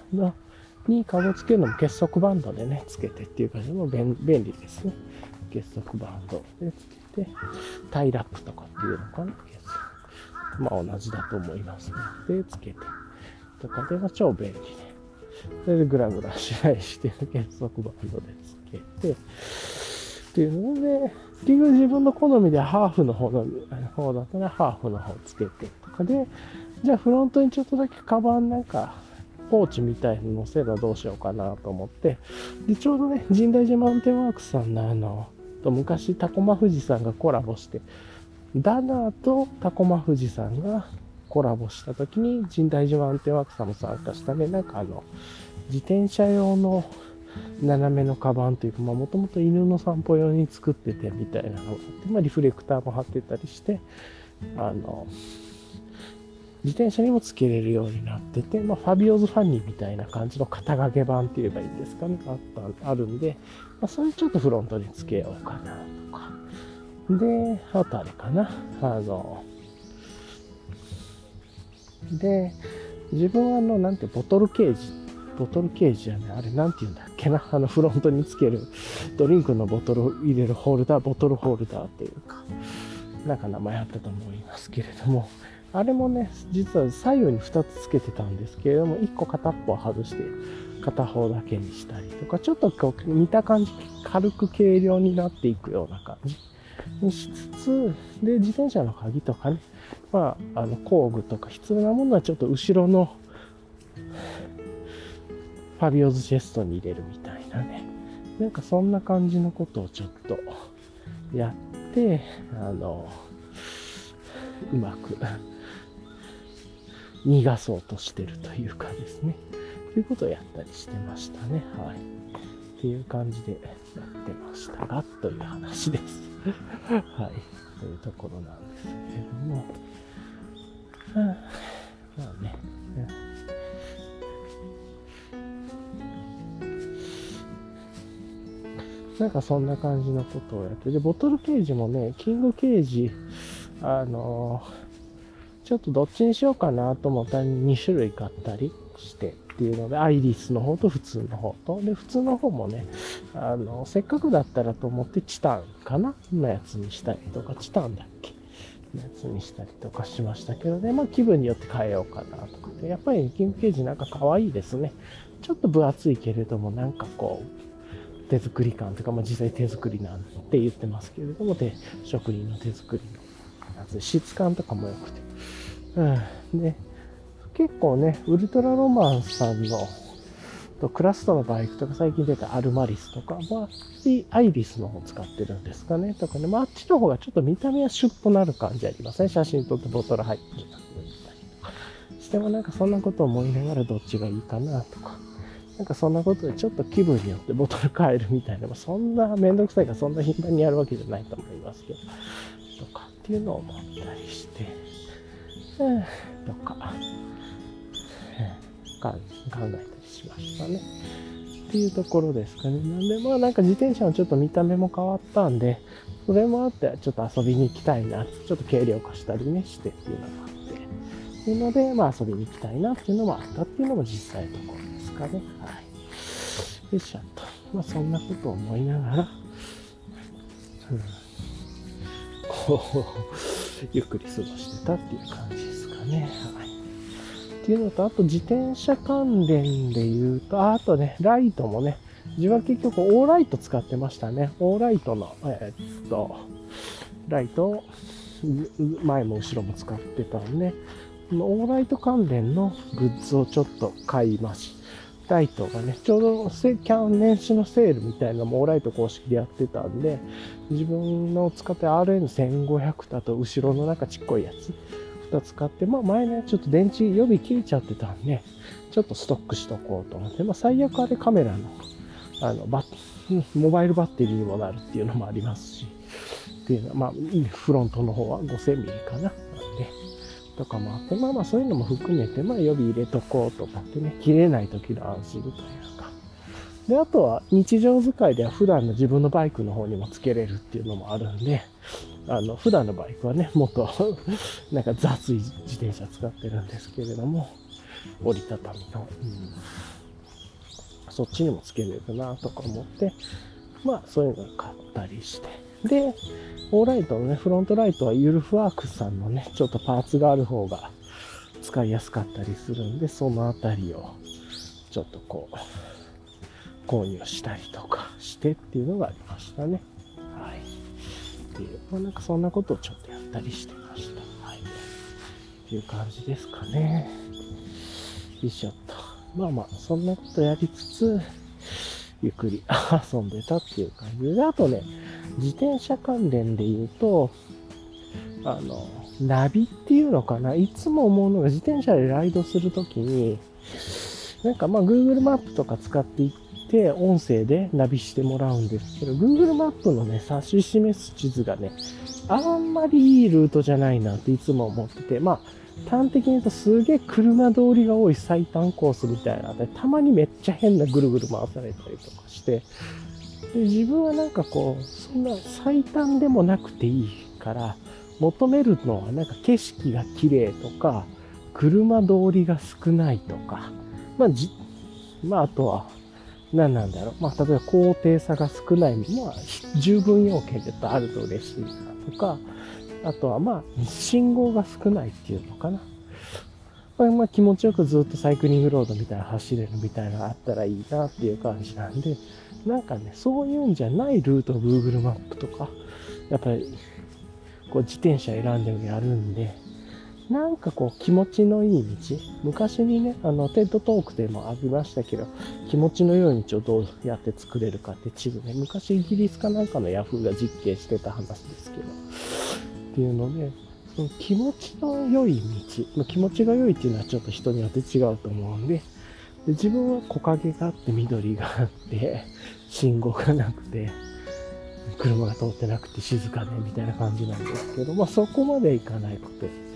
にカゴつけるのも結束バンドでね、つけてっていう感じでも便利ですね。結束バンドでつけて、タイラップとかっていうのかな？まあ同じだと思いますね。で、つけて。とかでは超便利で。それでグラグラしないして結束バンドでつけて、っていうので、結局自分の好みでハーフの方の方だったらハーフの方つけてとかで、じゃあフロントにちょっとだけカバンなんかポーチみたいに乗せばどうしようかなと思って、で、ちょうどね、神代寺マウンテンワークさんのあの、と昔タコマ富士さんがコラボして、ダナーとタコマ富士さんがコラボした時に神代寺マウンテンワークさんも参加したね、なんかあの、自転車用の斜めのカバンというか、まあもともと犬の散歩用に作っててみたいなのがあって、まあリフレクターも貼ってたりして、あの、自転車にもつけれるようになってて、まあ、ファビオズファニーみたいな感じの肩掛け版って言えばいいんですかね、あったあるんで、まあ、それちょっとフロントにつけようかなとか。で、あとあれかな、あの、で、自分はあの、なんて、ボトルケージ、ボトルケージじゃない、あれなんて言うんだっけな、あの、フロントにつけるドリンクのボトルを入れるホルダー、ボトルホルダーっていうか、なんか名前あったと思いますけれども、あれもね、実は左右に2つつけてたんですけれども、1個片っぽ外して、片方だけにしたりとか、ちょっとこう見た感じ、軽く軽量になっていくような感じにしつつ、で、自転車の鍵とかね、まあ、あの工具とか必要なものはちょっと後ろのファビオズチェストに入れるみたいなね。なんかそんな感じのことをちょっとやって、あの、うまく逃がそうとしてるというかですね。ということをやったりしてましたね。はい。っていう感じでやってましたが、という話です。<laughs> はい。というところなんですけれども。まあね。なんかそんな感じのことをやって、で、ボトルケージもね、キングケージ、あのーちょっとどっちにしようかなと思ったら2種類買ったりしてっていうので、アイリスの方と普通の方と、で、普通の方もね、あの、せっかくだったらと思ってチタンかなのやつにしたりとか、チタンだっけ？のやつにしたりとかしましたけどね、まあ気分によって変えようかなとかで、やっぱりキングケージなんか可愛いですね。ちょっと分厚いけれども、なんかこう、手作り感というか、まあ、実際手作りなんて言ってますけれども、で、職人の手作りのやつ、質感とかも良くて、うん。で、結構ね、ウルトラロマンさんの、とクラストのバイクとか最近出たアルマリスとかは、アイリスの方使ってるんですかね。とかね、まあ、あっちの方がちょっと見た目はシュッとなる感じありますね。写真撮ってボトル入ってたりとか。してもなんかそんなこと思いながらどっちがいいかなとか。なんかそんなことでちょっと気分によってボトル変えるみたいな、そんなめんどくさいからそんな頻繁にやるわけじゃないと思いますけど。とかっていうのを思ったりして。とか、考えたりしましたね。っていうところですかね。なんで、まあなんか自転車のちょっと見た目も変わったんで、それもあってちょっと遊びに行きたいな、ちょっと軽量化したりねしてっていうのがあって、っていうので、まあ遊びに行きたいなっていうのもあったっていうのも実際のところですかね。はい。よいしょと。まあそんなことを思いながら、うん、こう、ゆっくり過ごしてたっていう感じですかね。はい。っていうのと、あと自転車関連で言うと、あとね、ライトもね、自分は結局オーライト使ってましたね。オーライトの、えー、っと、ライトを前も後ろも使ってたんで、オーライト関連のグッズをちょっと買いましたライトがね、ちょうどキャン年始のセールみたいなのもオーライト公式でやってたんで、自分の使って RN1500 だと後ろのなんかちっこいやつ、2つ買って、まあ前ね、ちょっと電池予備切れちゃってたんで、ちょっとストックしとこうと思って、まあ最悪あれカメラの、あの、バッ、モバイルバッテリーにもなるっていうのもありますし、っていうのは、まあ、フロントの方は5000ミリかな。なんで、とかもあって、まあまあそういうのも含めて、まあ予備入れとこうと思ってね、切れない時の安心というか。で、あとは日常使いでは普段の自分のバイクの方にもつけれるっていうのもあるんで、あの、普段のバイクはね、もっと <laughs> なんか雑い自転車使ってるんですけれども、折りたたみの、うん、そっちにもつけれるなとか思って、まあそういうのを買ったりして。で、オーライトのね、フロントライトはユルフワークスさんのね、ちょっとパーツがある方が使いやすかったりするんで、そのあたりをちょっとこう、購入したりとかしてっていうのがありましたね。はい。っていう、まあなんかそんなことをちょっとやったりしてました。はい。っていう感じですかね。よいしょっと。まあまあ、そんなことやりつつ、ゆっくり <laughs> 遊んでたっていう感じで、あとね、自転車関連で言うと、あの、ナビっていうのかないつも思うのが自転車でライドするときに、なんかまあ Google マップとか使っていって、音声でナビしてもらうんですけど、Google マップのね、指し示す地図がね、あんまりいいルートじゃないなっていつも思ってて、まあ、端的に言うとすげえ車通りが多い最短コースみたいなで、たまにめっちゃ変なぐるぐる回されたりとかして、で自分はなんかこう、そんな最短でもなくていいから、求めるのはなんか景色が綺麗とか、車通りが少ないとか、まあじ、まああとは、何なんだろう。まあ例えば高低差が少ないのは十分要件でとあると嬉しいなとか、あとはまあ、信号が少ないっていうのかな。これまあ気持ちよくずっとサイクリングロードみたいな走れるみたいなのがあったらいいなっていう感じなんで、なんかね、そういうんじゃないルートを Google マップとか、やっぱり、こう自転車選んでもやるんで、なんかこう気持ちのいい道。昔にね、あの、テッドトークでもありましたけど、気持ちの良い道をどうやって作れるかって地図ね、昔イギリスかなんかのヤフーが実験してた話ですけど、っていうので、その気持ちの良い道、気持ちが良いっていうのはちょっと人によって違うと思うんで、で自分は木陰があって緑があって、信号がなくて、車が通ってなくて静かでみたいな感じなんですけど、まあそこまでいかないこと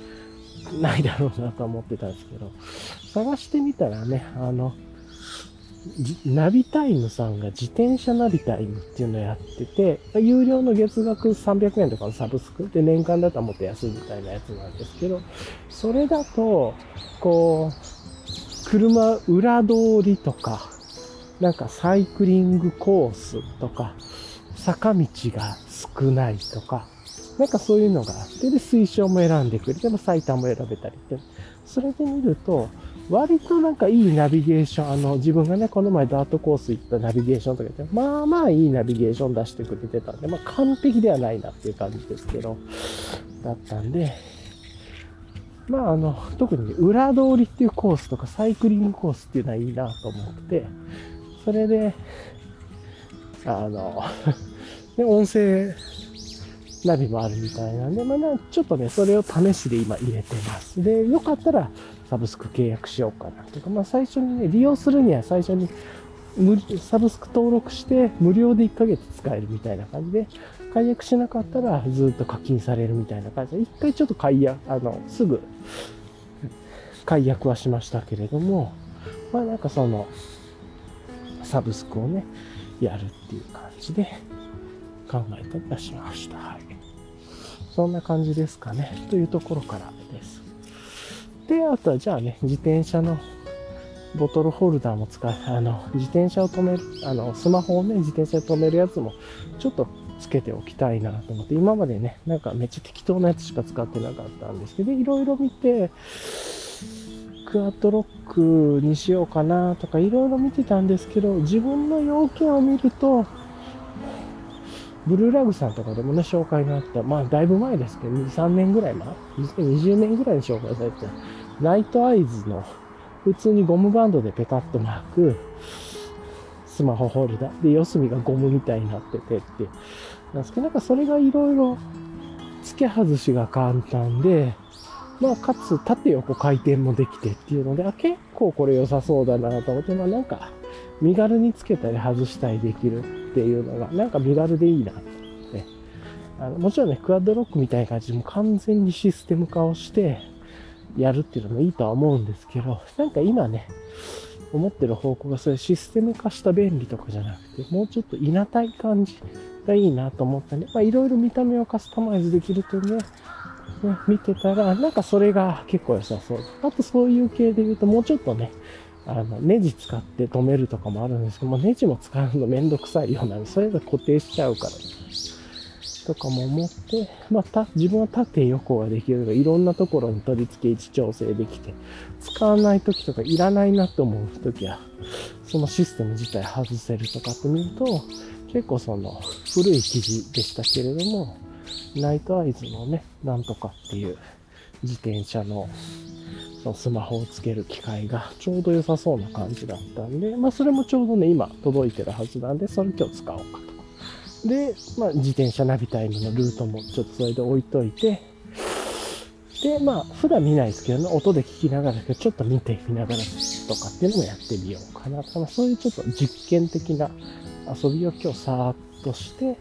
ないだろうなと思ってたんですけど、探してみたらね、あの、ナビタイムさんが自転車ナビタイムっていうのをやってて、有料の月額300円とかのサブスクで年間だったらもっと安いみたいなやつなんですけど、それだと、こう、車裏通りとか、なんかサイクリングコースとか、坂道が少ないとか、なんかそういうのがあって、で、推奨も選んでくれて、最短も選べたりって。それで見ると、割となんかいいナビゲーション、あの、自分がね、この前ダートコース行ったナビゲーションとか言って、まあまあいいナビゲーション出してくれてたんで、まあ完璧ではないなっていう感じですけど、だったんで、まああの、特にね裏通りっていうコースとかサイクリングコースっていうのはいいなと思って、それで、あの、<laughs> で、音声ナビもあるみたいなんで、まあ、ちょっとね、それを試しで今入れてます。で、よかったら、サブスク契約しようかなとか、まあ最初にね、利用するには最初に無サブスク登録して無料で1ヶ月使えるみたいな感じで、解約しなかったらずっと課金されるみたいな感じで、一回ちょっと解約、あの、すぐ解約はしましたけれども、まあなんかその、サブスクをね、やるっていう感じで考えたりはしました。はい。そんな感じですかね。というところからです。で、あとはじゃあね、自転車のボトルホルダーも使う、あの、自転車を止める、あの、スマホをね、自転車で止めるやつも、ちょっとつけておきたいなと思って、今までね、なんかめっちゃ適当なやつしか使ってなかったんですけど、いろいろ見て、クアットロックにしようかなとか、いろいろ見てたんですけど、自分の要件を見ると、ブルーラグさんとかでもね、紹介があった、まあ、だいぶ前ですけど、2、3年ぐらい前 ?2020 年ぐらいに紹介されてた、ナイトアイズの、普通にゴムバンドでペタッと巻く、スマホホルダー。で、四隅がゴムみたいになっててって。なんですけど、なんかそれがいろいろ、付け外しが簡単で、まあ、かつ縦横回転もできてっていうので、あ、結構これ良さそうだなと思って、まあなんか、身軽につけたり外したりできるっていうのが、なんか身軽でいいなと思って。あのもちろんね、クワッドロックみたいな感じでも完全にシステム化をして、やるっていうのもいいとは思うんですけど、なんか今ね、思ってる方向がそれシステム化した便利とかじゃなくて、もうちょっといなたい感じがいいなと思ったんで、まあいろいろ見た目をカスタマイズできるとね、ね、見てたら、なんかそれが結構良さそう。あとそういう系で言うと、もうちょっとね、あの、ネジ使って止めるとかもあるんですけども、ネジも使うのめんどくさいような、それが固定しちゃうから、とかも思って、また、自分は縦横ができるのが、いろんなところに取り付け位置調整できて、使わない時とかいらないなって思う時は、そのシステム自体外せるとかって見ると、結構その古い記事でしたけれども、ナイトアイズのね、なんとかっていう自転車のそのスマホをつける機械がちょうど良さそうな感じだったんで、まあそれもちょうどね、今届いてるはずなんで、それ今日使おうかと。で、まあ自転車ナビタイムのルートもちょっとそれで置いといて、で、まあ普段見ないですけどね、音で聞きながらちょっと見てみながらとかっていうのもやってみようかなとか、そういうちょっと実験的な遊びを今日さーっとして、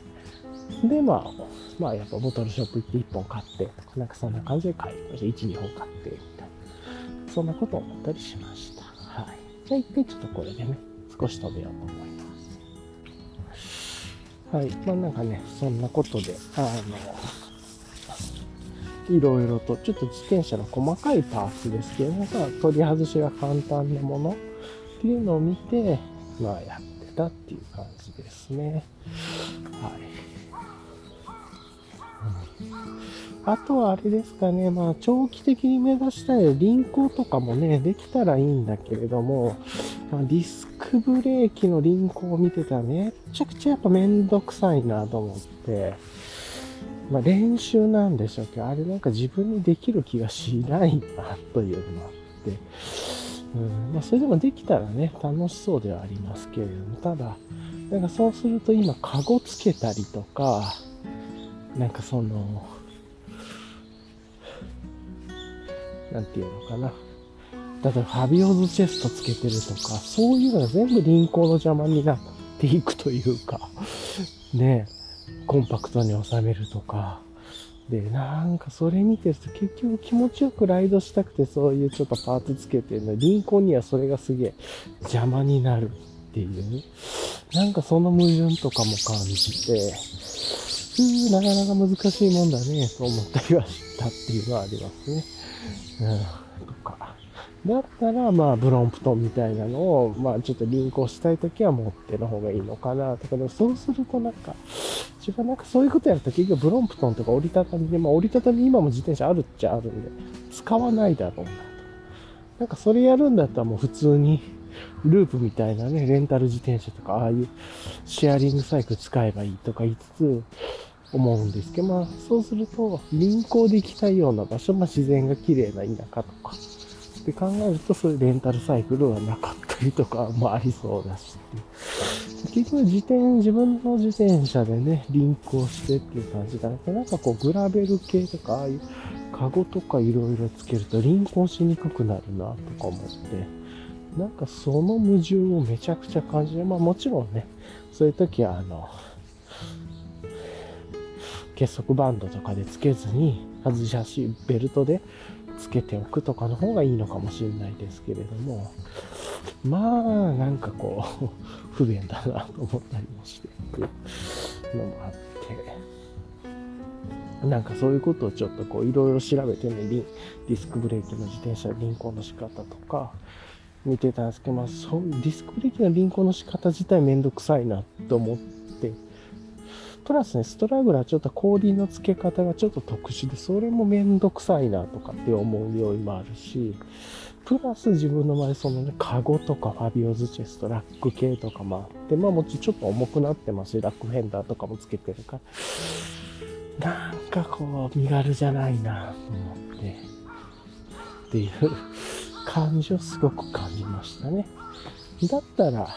で、まあ、まあやっぱボトルショップ行って1本買ってとか、なんかそんな感じで買いました。1、2本買って、そんなことを思ったりしました。はい。じゃあ一回ちょっとこれでね、少し止めようと思います。はい。まあなんかね、そんなことで、あの、いろいろと、ちょっと自転車の細かいパーツですけど、なんか取り外しが簡単なものっていうのを見て、まあやってたっていう感じですね。はい。あとはあれですかね、まあ長期的に目指したい輪行とかもね、できたらいいんだけれども、まあ、ディスクブレーキの輪行を見てたらめっちゃくちゃやっぱめんどくさいなと思って、まあ練習なんでしょうけど、あれなんか自分にできる気がしないなというのがあって、うんまあ、それでもできたらね、楽しそうではありますけれども、ただ、なんかそうすると今、カゴつけたりとか、なんかその、なんていうのかな。例えば、ファビオズチェストつけてるとか、そういうのが全部輪行の邪魔になっていくというか、<laughs> ね、コンパクトに収めるとか、で、なんかそれ見てると結局気持ちよくライドしたくてそういうちょっとパーツつけてるの輪行にはそれがすげえ邪魔になるっていう、なんかその矛盾とかも感じて、うーなかなか難しいもんだね、と思ったりはしたっていうのはありますね。うん、とか。だったら、まあ、ブロンプトンみたいなのを、まあ、ちょっとリンクをしたいときは持っての方がいいのかな、とか、でもそうするとなんか、自分なんかそういうことやると結局ブロンプトンとか折りたたみで、まあ、折りたたみ今も自転車あるっちゃあるんで、使わないだろうなと。なんかそれやるんだったらもう普通に、ループみたいなね、レンタル自転車とか、ああいうシェアリングサイクル使えばいいとか言いつつ、思うんですけど、まあ、そうすると、輪行で行きたいような場所、まあ、自然が綺麗な田舎とか、って考えると、そういうレンタルサイクルはなかったりとかもありそうだし、結局自転、自分の自転車でね、輪行してっていう感じだけなんかこう、グラベル系とか、ああいうカゴとかいろいろつけると輪行しにくくなるなとか思って、なんかその矛盾をめちゃくちゃ感じる。まあもちろんね、そういう時はあの、結束バンドとかでつけずに、外し足、ベルトでつけておくとかの方がいいのかもしれないですけれども、まあ、なんかこう、<laughs> 不便だなと思ったりもしていくのもあって、なんかそういうことをちょっとこう、いろいろ調べてね、ディスクブレーキの自転車輪行の仕方とか、見てたんですけど、まあ、そ、ディスクブレーキの輪行の仕方自体めんどくさいなと思って。プラスね、ストラグラーちょっと氷の付け方がちょっと特殊で、それもめんどくさいなとかって思う要因もあるし、プラス自分の前そのね、カゴとかファビオズチェスト、ラック系とかもあって、まあもちろんちょっと重くなってますし、ラックフェンダーとかもつけてるから、なんかこう、身軽じゃないなと思って、っていう。感じをすごく感じましたね。だったら、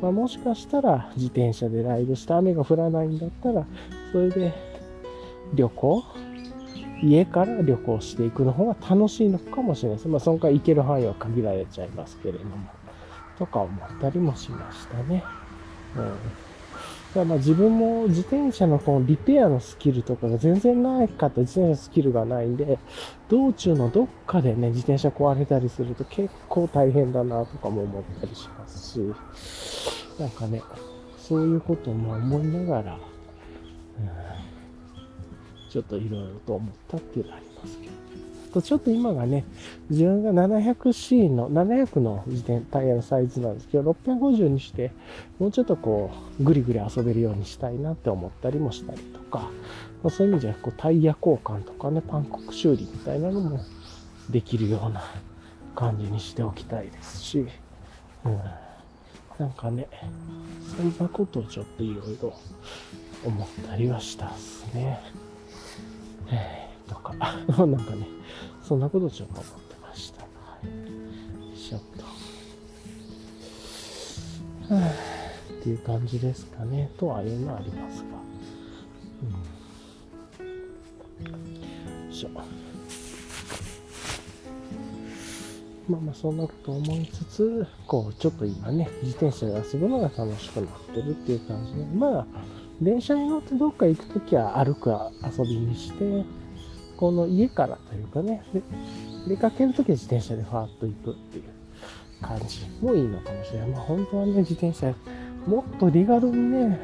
まあ、もしかしたら自転車でライドして雨が降らないんだったら、それで旅行？家から旅行していくの方が楽しいのかもしれないです。まあ、その回行ける範囲は限られちゃいますけれども。とか思ったりもしましたね。うん。だまあ自分も自転車のこのリペアのスキルとかが全然ないかった自転車のスキルがないんで、道中のどっかでね、自転車壊れたりすると結構大変だなとかも思ったりしますし、なんかね、そういうことも思いながら、ちょっといろいろと思ったっていうのはありますけど。とちょっと今がね、自分が 700C の、700の自転タイヤのサイズなんですけど、650にして、もうちょっとこう、ぐりぐり遊べるようにしたいなって思ったりもしたりとか、まあ、そういう意味じゃ、こう、タイヤ交換とかね、パンコク修理みたいなのもできるような感じにしておきたいですし、うん。なんかね、そんなことをちょっといろいろ思ったりはしたっすね。えー、とか、<laughs> なんかね、そんなことちょっと思ってました。はい。ちょっと。はっていう感じですかね。とはいうのはありますが。うん。しょ。まあまあそんなこと思いつつ、こう、ちょっと今ね、自転車で遊ぶのが楽しくなってるっていう感じで、まあ、電車に乗ってどっか行くときは歩く遊びにして、この家からというかね、出かけるときは自転車でファーッと行くっていう感じもいいのかもしれない。まあ本当はね、自転車、もっとリガルにね、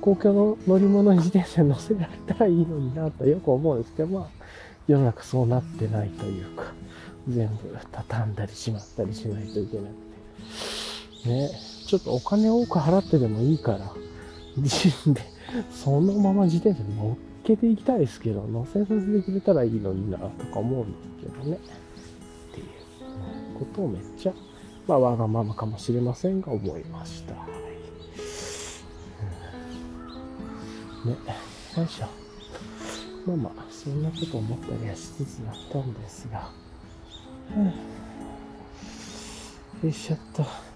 公共の乗り物に自転車に乗せられたらいいのになとよく思うんですけど、まあ、世の中そうなってないというか、全部畳んだりしまったりしないといけなくて。ね、ちょっとお金多く払ってでもいいから、自身でそのまま自転車に乗っけていきたいですけど、乗せさせてくれたらいいのにな、とか思うんですけどね。っていうことをめっちゃ、まあ、わがままかもしれませんが、思いました。はい。ね、よいしょ。まあまあ、そんなこと思ったりはしつつだったんですが、よいしょっと。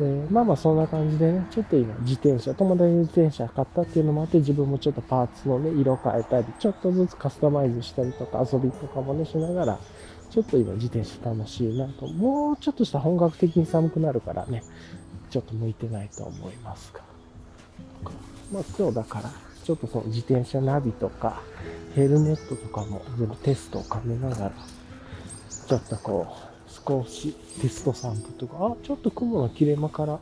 で、まあまあそんな感じでね、ちょっと今自転車、友達に自転車買ったっていうのもあって、自分もちょっとパーツのね、色変えたり、ちょっとずつカスタマイズしたりとか、遊びとかもね、しながら、ちょっと今自転車楽しいなと、もうちょっとした本格的に寒くなるからね、ちょっと向いてないと思いますが。まあ今日だから、ちょっとその自転車ナビとか、ヘルメットとかも全部テストを兼ねながら、ちょっとこう、少しテスト散布とか、あ、ちょっと雲の切れ間から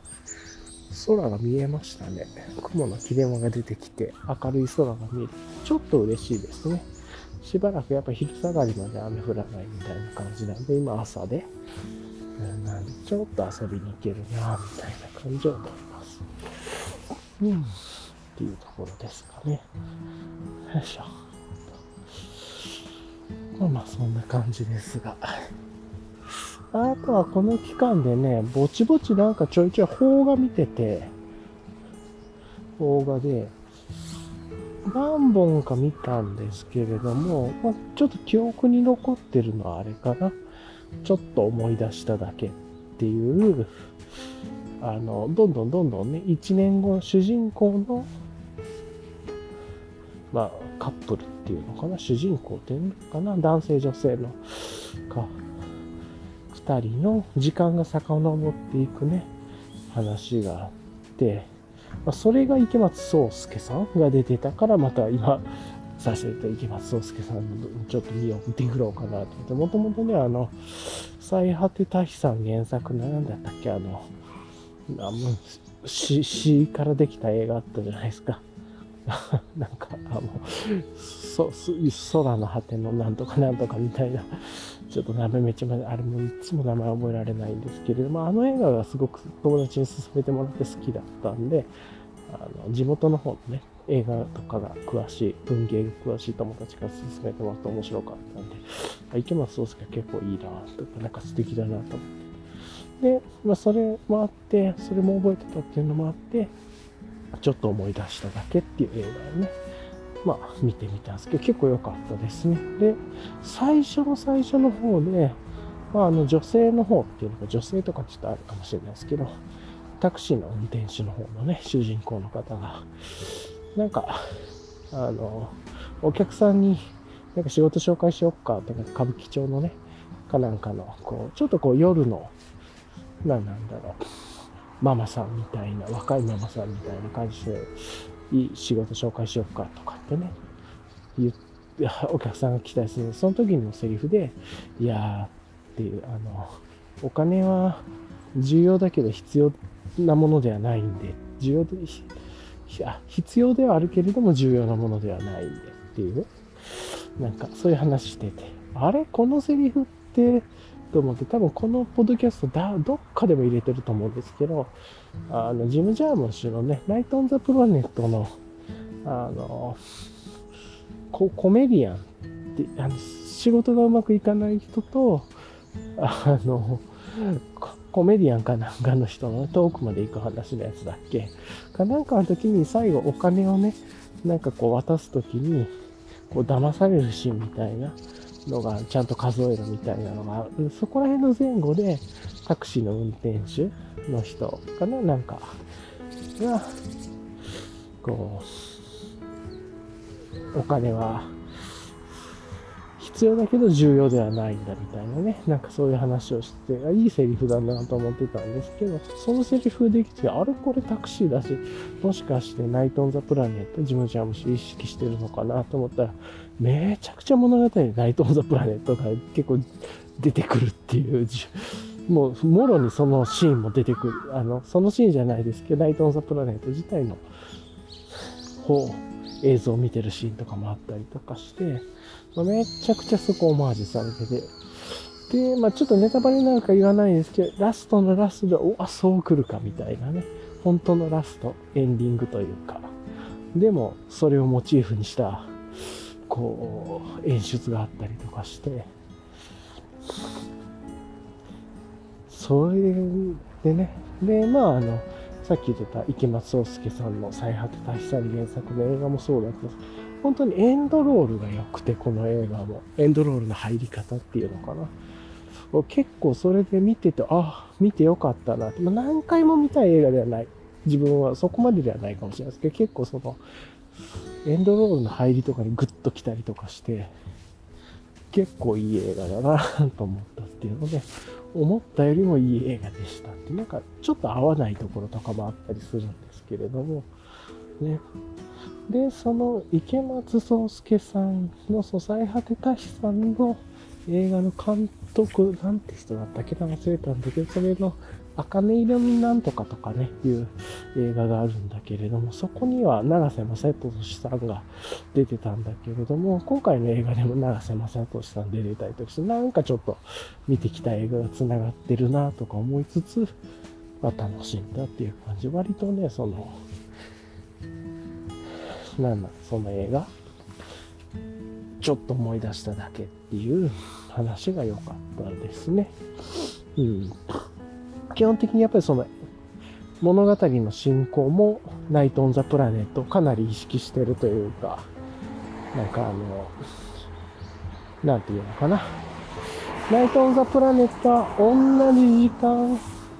空が見えましたね。雲の切れ間が出てきて明るい空が見える。ちょっと嬉しいですね。しばらくやっぱ昼下がりまで雨降らないみたいな感じなんで、今朝で、なんでちょっと遊びに行けるな、みたいな感じを思います。うん。っていうところですかね。よいしょ。まあまあそんな感じですが。あとはこの期間でね、ぼちぼちなんかちょいちょい邦画見てて、邦画で、何本か見たんですけれども、まあ、ちょっと記憶に残ってるのはあれかな。ちょっと思い出しただけっていう、あの、どんどんどんどんね、1年後、主人公の、まあ、カップルっていうのかな、主人公っていうのかな、男性女性の、か、2人の時間が遡っていくね、話があって、まあ、それが池松壮亮さんが出てたから、また今、させて池松壮亮さんのちょっと見を見てくろうかなと思って、もともとね、あの、最果て大さん原作の何だったっけ、あの、あもう詩詩からできた映画あったじゃないですか。<laughs> なんか、あの、そ、空の果てのなんとかなんとかみたいな、ちょっと名前めっちゃ、あれもいつも名前覚えられないんですけれども、あの映画がすごく友達に勧めてもらって好きだったんで、あの地元の方のね、映画とかが詳しい、文芸が詳しい友達から勧めてもらって面白かったんで、池松壮亮結構いいなとか、なんか素敵だなと思って。で、まあ、それもあって、それも覚えてたっていうのもあって、ちょっと思い出しただけっていう映画をね、まあ見てみたんですけど、結構良かったですね。で、最初の最初の方で、まああの女性の方っていうのが女性とかちょっとあるかもしれないですけど、タクシーの運転手の方のね、主人公の方が、なんか、あの、お客さんに、なんか仕事紹介しよっかとか、歌舞伎町のね、かなんかの、こう、ちょっとこう夜の、何なんだろう、ママさんみたいな、若いママさんみたいな感じで、いい仕事紹介しようかとかってね、言って、<laughs> お客さんが期待する。その時のセリフで、いやーっていう、あの、お金は重要だけど必要なものではないんで、重要で、必要ではあるけれども重要なものではないんでっていう。なんかそういう話してて、あれ？このセリフって、と思って、多分このポッドキャストだ、どっかでも入れてると思うんですけど、あの、ジム・ジャームン氏のね、ナイト・オン・ザ・プラネットの、あの、ココメディアンって、あの仕事がうまくいかない人と、あの、コメディアンかなんかの人の遠くまで行く話のやつだっけ？かなんかの時に最後お金をね、なんかこう渡す時に、こう騙されるシーンみたいなのがちゃんと数えるみたいなのが、そこら辺の前後でタクシーの運転手の人かな？なんか、が、こう、お金は必要だけど重要ではないんだみたいなね、なんかそういう話をして、いいセリフだなと思ってたんですけど、そのセリフできて、あれ？これタクシーだし、もしかしてナイト・オン・ザ・プラネット、ジム・ジャムシ意識してるのかな？と思ったら、めちゃくちゃ物語でナイト・オン・ザ・プラネットが結構出てくるっていう、もう、もろにそのシーンも出てくる。あの、そのシーンじゃないですけど、ナイト・オン・ザ・プラネット自体の方、映像を見てるシーンとかもあったりとかして、めちゃくちゃそこオマージュされてて、で、まあちょっとネタバレなるか言わないですけど、ラストのラストで、おあ、そう来るかみたいなね。本当のラスト、エンディングというか。でも、それをモチーフにした、こう、演出があったりとかして、それでね、で、まああの、さっき言ってた池松壮亮さんの最果てた久り原作の映画もそうだったんです本当にエンドロールが良くて、この映画も。エンドロールの入り方っていうのかな。結構それで見てて、あ、見てよかったなって。ま、何回も見たい映画ではない。自分はそこまでではないかもしれないですけど、結構その、エンドロールの入りとかにグッと来たりとかして、結構いい映画だなと思ったっていうので、思ったよりもいい映画でしたって、なんかちょっと合わないところとかもあったりするんですけれども、ね。で、その池松壮亮さんの素材果てた日さんの映画の監督、なんて人だったっけな？忘れたんだけど、それの茜色になんとかとかね、いう映画があるんだけれども、そこには長瀬正敏さんが出てたんだけれども、今回の映画でも長瀬正敏さん出てたりとかして、なんかちょっと見てきた映画が繋がってるなとか思いつつ、まあ楽しんだっていう感じ。割とね、その、なんだ、その映画、ちょっと思い出しただけっていう話が良かったですね。うん。基本的にやっぱりその物語の進行もナイト・オン・ザ・プラネットかなり意識してるというか、なんかあの、なんていうのかな。ナイト・オン・ザ・プラネットは同じ時間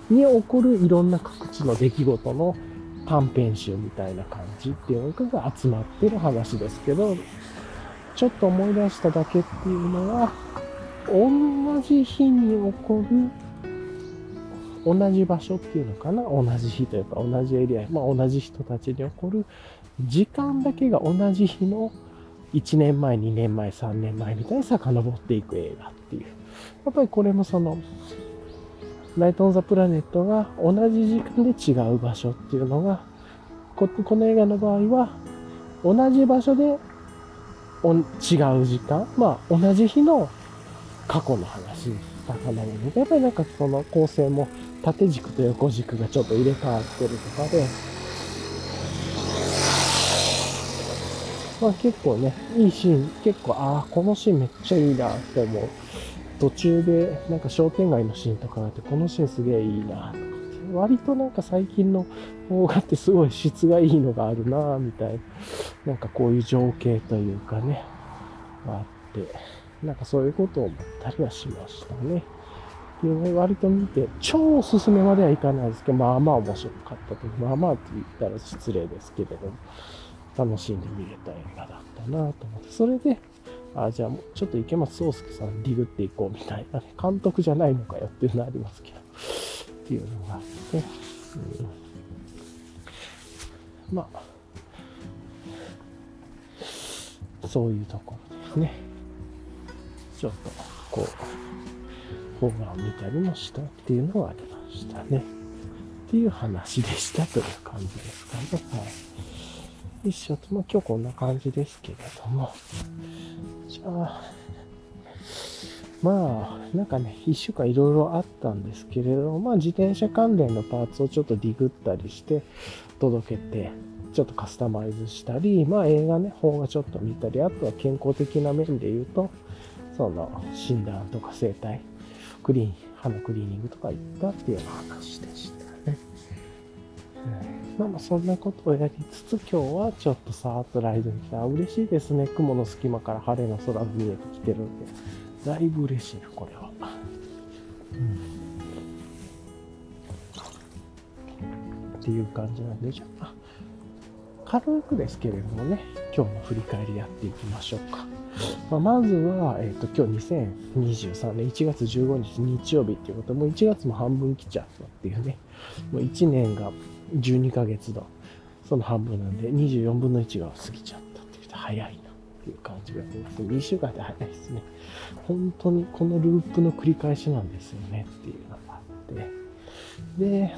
に起こるいろんな各地の出来事の短編集みたいな感じっていうのが集まってる話ですけど、ちょっと思い出しただけっていうのは、同じ日に起こる同じ場所っていうのかな？同じ日というか同じエリア、まあ同じ人たちに起こる時間だけが同じ日の1年前、2年前、3年前みたいに遡っていく映画っていう。やっぱりこれもその、ナイト・オン・ザ・プラネットが同じ時間で違う場所っていうのが、この映画の場合は、同じ場所で違う時間、まあ同じ日の過去の話だからね、やっぱりなんかその構成も縦軸と横軸がちょっと入れ替わってるとかで、まあ結構ね、いいシーン、結構、ああ、このシーンめっちゃいいなって思う。途中で、なんか商店街のシーンとかがあって、このシーンすげえいいなとか割となんか最近の邦画ってすごい質がいいのがあるなみたいな。なんかこういう情景というかね、あって、なんかそういうことを思ったりはしましたね。で、割と見て、超おすすめまではいかないですけど、まあまあ面白かったと。まあまあって言ったら失礼ですけれども、楽しんで見れた映画だったなと思って、それで、あ、じゃあもうちょっと池松壮亮さんディグっていこうみたいなね、監督じゃないのかよっていうのありますけど、っていうのがあって、うん、まあ、そういうところですね。ちょっと、こう、ホームランを見たりもしたっていうのはありましたね。っていう話でしたという感じですかね。はい。一緒と、まあ今日こんな感じですけれども、じゃあ、まあ、なんかね、一週間いろいろあったんですけれども、まあ自転車関連のパーツをちょっとディグったりして届けて、ちょっとカスタマイズしたり、まあ映画ね、方がちょっと見たり、あとは健康的な面で言うと、その診断とか生態、クリーン、歯のクリーニングとか行ったっていうような話でしたね。まあまあそんなことをやりつつ今日はちょっとさーっとライドに来た。嬉しいですね。雲の隙間から晴れの空が見えてきてるんで。だいぶ嬉しいな、これは。うんっていう感じなんで、じゃあ、軽くですけれどもね、今日の振り返りやっていきましょうか。まあ、まずは、え、ー、と、今日2023年1月15日日曜日っていうこともう1月も半分来ちゃったっていうね、もう1年が12ヶ月のその半分なんで24分の1が過ぎちゃったっていうと早いなっていう感じがあります。2週間で早いですね。本当にこのループの繰り返しなんですよねっていうのがあって。で、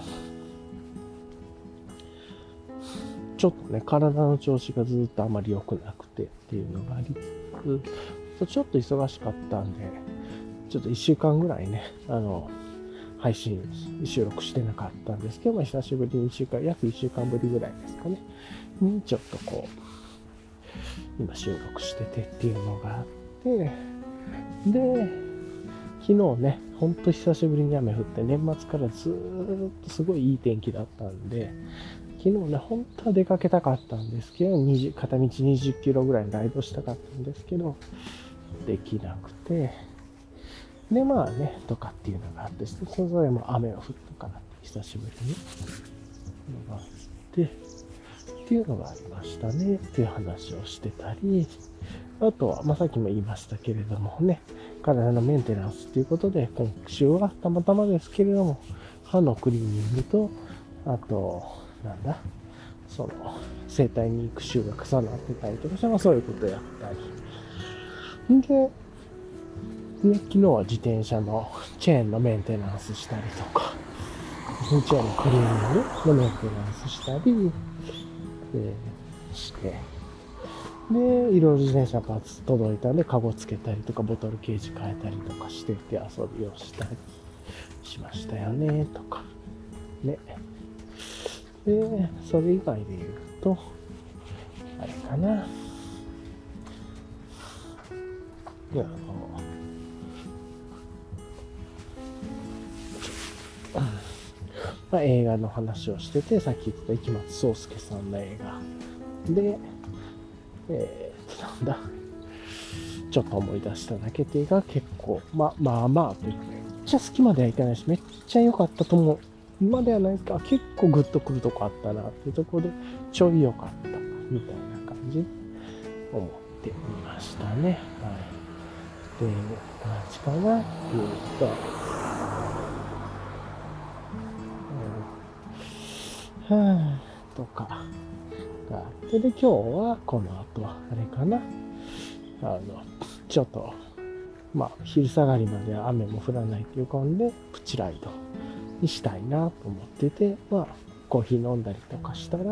ちょっとね、体の調子がずっとあまり良くなくてっていうのがありつつ、ちょっと忙しかったんで、ちょっと1週間ぐらいね、あの、配信、収録してなかったんですけども、久しぶりに1週間、約1週間ぶりぐらいですかね、にちょっとこう、今収録しててっていうのがあって、で、昨日ね、ほんと久しぶりに雨降って、年末からずーっとすごいいい天気だったんで、昨日ね、本当は出かけたかったんですけど、20片道20キロぐらいライドしたかったんですけど、できなくて、で、まあね、とかっていうのがあって、それも雨が降ったから久しぶりに、のがあって、っていうのがありましたね、っていう話をしてたり、あとは、まあ、さっきも言いましたけれどもね、体のメンテナンスということで、今週はたまたまですけれども、歯のクリーニングと、あと、なんだ、その、整体に行く週が重なってたりとかして、まあそういうことやったり。んで、昨日は自転車のチェーンのメンテナンスしたりとか、チェーンのクリーニングのメンテナンスしたり、えして、で、いろいろ自転車パーツ届いたんで、カゴつけたりとか、ボトルケージ変えたりとかしてて遊びをしたりしましたよね、とか。ね。で、それ以外で言うと、あれかな。いや、あの、まあ、映画の話をしてて、さっき言った池松壮亮さんの映画で、えー、なんだ、ちょっと思い出しただけってが結構、まあ、まあまあというか、めっちゃ好きまではいかないし、めっちゃ良かったと思う。今ではないですか、結構グッとくるとこあったなっていうところで、ちょい良かったみたいな感じ思ってみましたね。はい。で、何時かな？っていうと、はぁ、とかがあって、で、今日はこの後、あれかな、あの、ちょっと、まあ、昼下がりまで雨も降らないっていう感じで、プチライド。にしたいなと思ってて、まあ、コーヒー飲んだりとかしたら、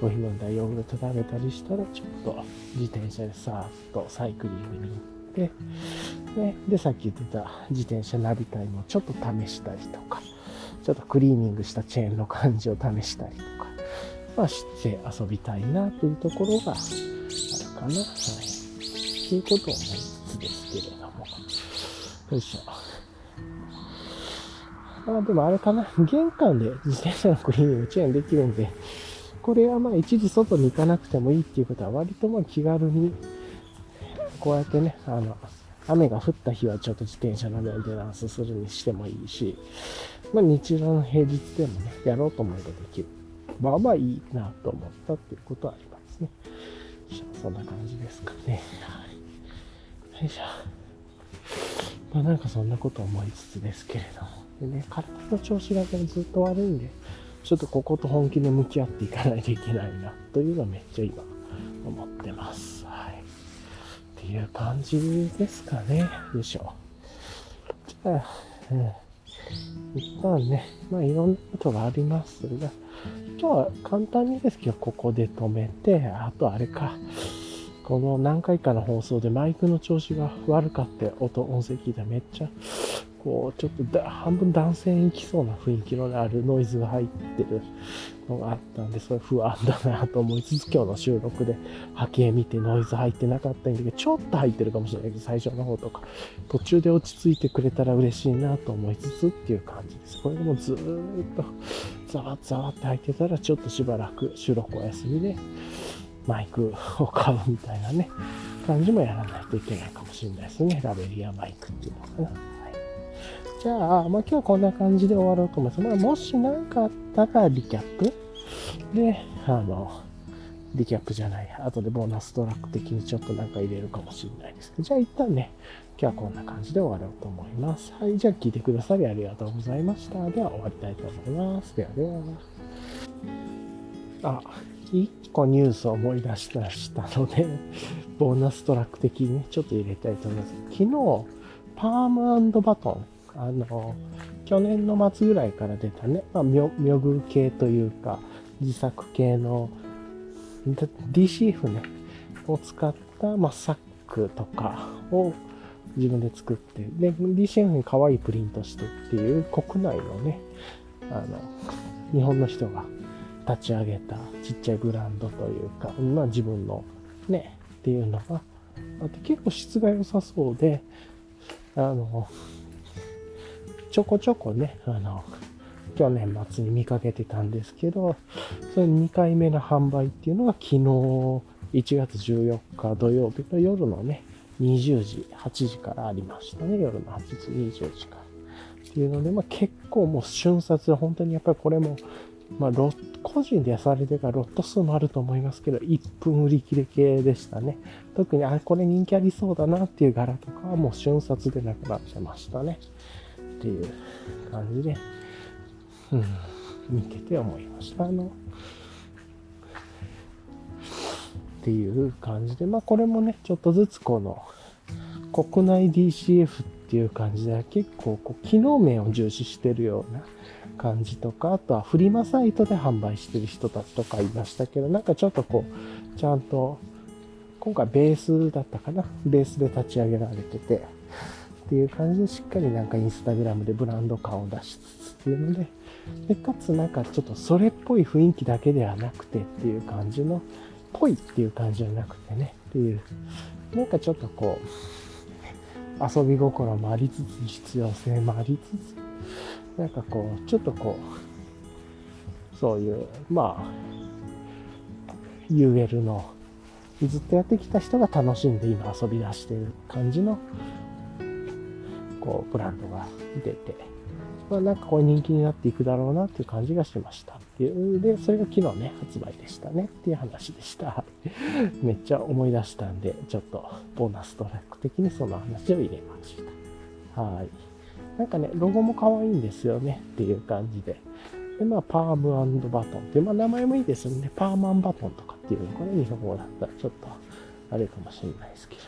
コーヒー飲んだりヨーグルト食べたりしたら、ちょっと自転車でさーっとサイクリングに行って、ね、で、さっき言ってた自転車ナビタイもちょっと試したりとか、ちょっとクリーニングしたチェーンの感じを試したりとか、まあ、して遊びたいなというところがあるかな。はい。ということを思いつつですけれども。よいしょ。あ、でもあれかな。玄関で自転車のクリーニングチェーンできるんで、これはまあ一時外に行かなくてもいいっていうことは割とまあ気軽に、こうやってね、あの、雨が降った日はちょっと自転車のメンテナンスするにしてもいいし、まあ日常の平日でもね、やろうと思えばできる。まあまあいいなと思ったっていうことはありますね。そんな感じですかね。はい。よいしょ。まあなんかそんなこと思いつつですけれども。でね、体の調子がずっと悪いんで、ちょっとここと本気で向き合っていかないといけないな、というのはめっちゃ今思ってます。はい。っていう感じですかね。よいしょ。じゃあ、うん、一旦ね、まあいろんなことがありますが、今日は簡単にですけど、ここで止めて、あとあれか、この何回かの放送でマイクの調子が悪かって音、音声聞いたらめっちゃこう、ちょっとだ半分断線いきそうな雰囲気のあるノイズが入ってるのがあったんで、それ不安だなと思いつつ、今日の収録で波形見てノイズ入ってなかったんだけど、ちょっと入ってるかもしれないけど、最初の方とか、途中で落ち着いてくれたら嬉しいなと思いつつっていう感じです。これでもずーっとざわざわって入ってたら、ちょっとしばらく収録お休みで、マイクを買うみたいなね、感じもやらないといけないかもしれないですね。ラベリアマイクっていうのかな。じゃあ、まあ、今日はこんな感じで終わろうと思います。まあ、もし何かあったらリキャップ？で、あの、リキャップじゃない、後でボーナストラック的にちょっとなんか入れるかもしれないですけど、じゃあ一旦ね、今日はこんな感じで終わろうと思います。はい、じゃあ聞いてくださりありがとうございました。では終わりたいと思います。ではでは。あ、一個ニュースを思い出したしたので、ボーナストラック的にちょっと入れたいと思います。昨日、パームバトンあの、去年の末ぐらいから出たね、まあ、ミョグ系というか、自作系の DCF ね、を使った、まあ、サックとかを自分で作って、で、DCF に可愛いプリントしてっていう国内のね、あの、日本の人が立ち上げたちっちゃいブランドというか、まあ自分のね、っていうのがあって結構質が良さそうで、あの、ちょこちょこね、あの、去年末に見かけてたんですけど、その2回目の販売っていうのが昨日1月14日土曜日の夜のね、20時、8時からありましたね。夜の8時、20時から。っていうので、まあ結構もう瞬殺で、本当にやっぱりこれも、まあロ個人でやされてからロット数もあると思いますけど、1分売り切れ系でしたね。特に、あ、これ人気ありそうだなっていう柄とかはもう瞬殺でなくなってましたね。っていう感じで、うん、見てて思いました。あの、っていう感じで、まあこれもね、ちょっとずつこの国内 DCF っていう感じで結構こう機能面を重視してるような感じとか、あとはフリマサイトで販売してる人たちとかいましたけど、なんかちょっとこう、ちゃんと、今回ベースだったかな？ベースで立ち上げられてて、っていう感じでしっかりなんかインスタグラムでブランド感を出しつつっていうので、で、かつなんかちょっとそれっぽい雰囲気だけではなくてっていう感じの、ぽいっていう感じじゃなくてね、っていう、なんかちょっとこう、遊び心もありつつ、必要性もありつつ、なんかこう、ちょっとこう、そういう、まあ、UL の、ずっとやってきた人が楽しんで今遊び出してる感じのこう、ブランドが出て、まあなんかこう人気になっていくだろうなっていう感じがしましたっていう。で、それが昨日ね、発売でしたねっていう話でした。めっちゃ思い出したんで、ちょっとボーナストラック的にその話を入れました。はい。なんかね、ロゴも可愛いんですよねっていう感じで。で、まあ、パームバトンっていう、まあ、名前もいいですよね。パーマンバトンとかっていうのこれ日本語だったらちょっと、あれかもしれないですけど。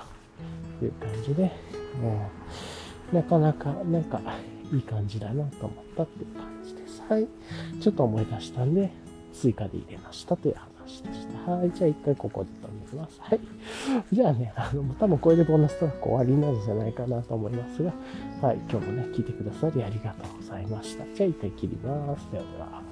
っていう感じで、もう、なかなか、なんか、いい感じだなと思ったっていう感じです。はい。ちょっと思い出したんで、追加で入れましたという話でした。はい。じゃあ一回ここで止めます。はい。じゃあね、あの、多分これでボーナストラック終わりになるんじゃないかなと思いますが、はい。今日もね、聞いてくださりありがとうございました。じゃあ一回切ります。ではでは。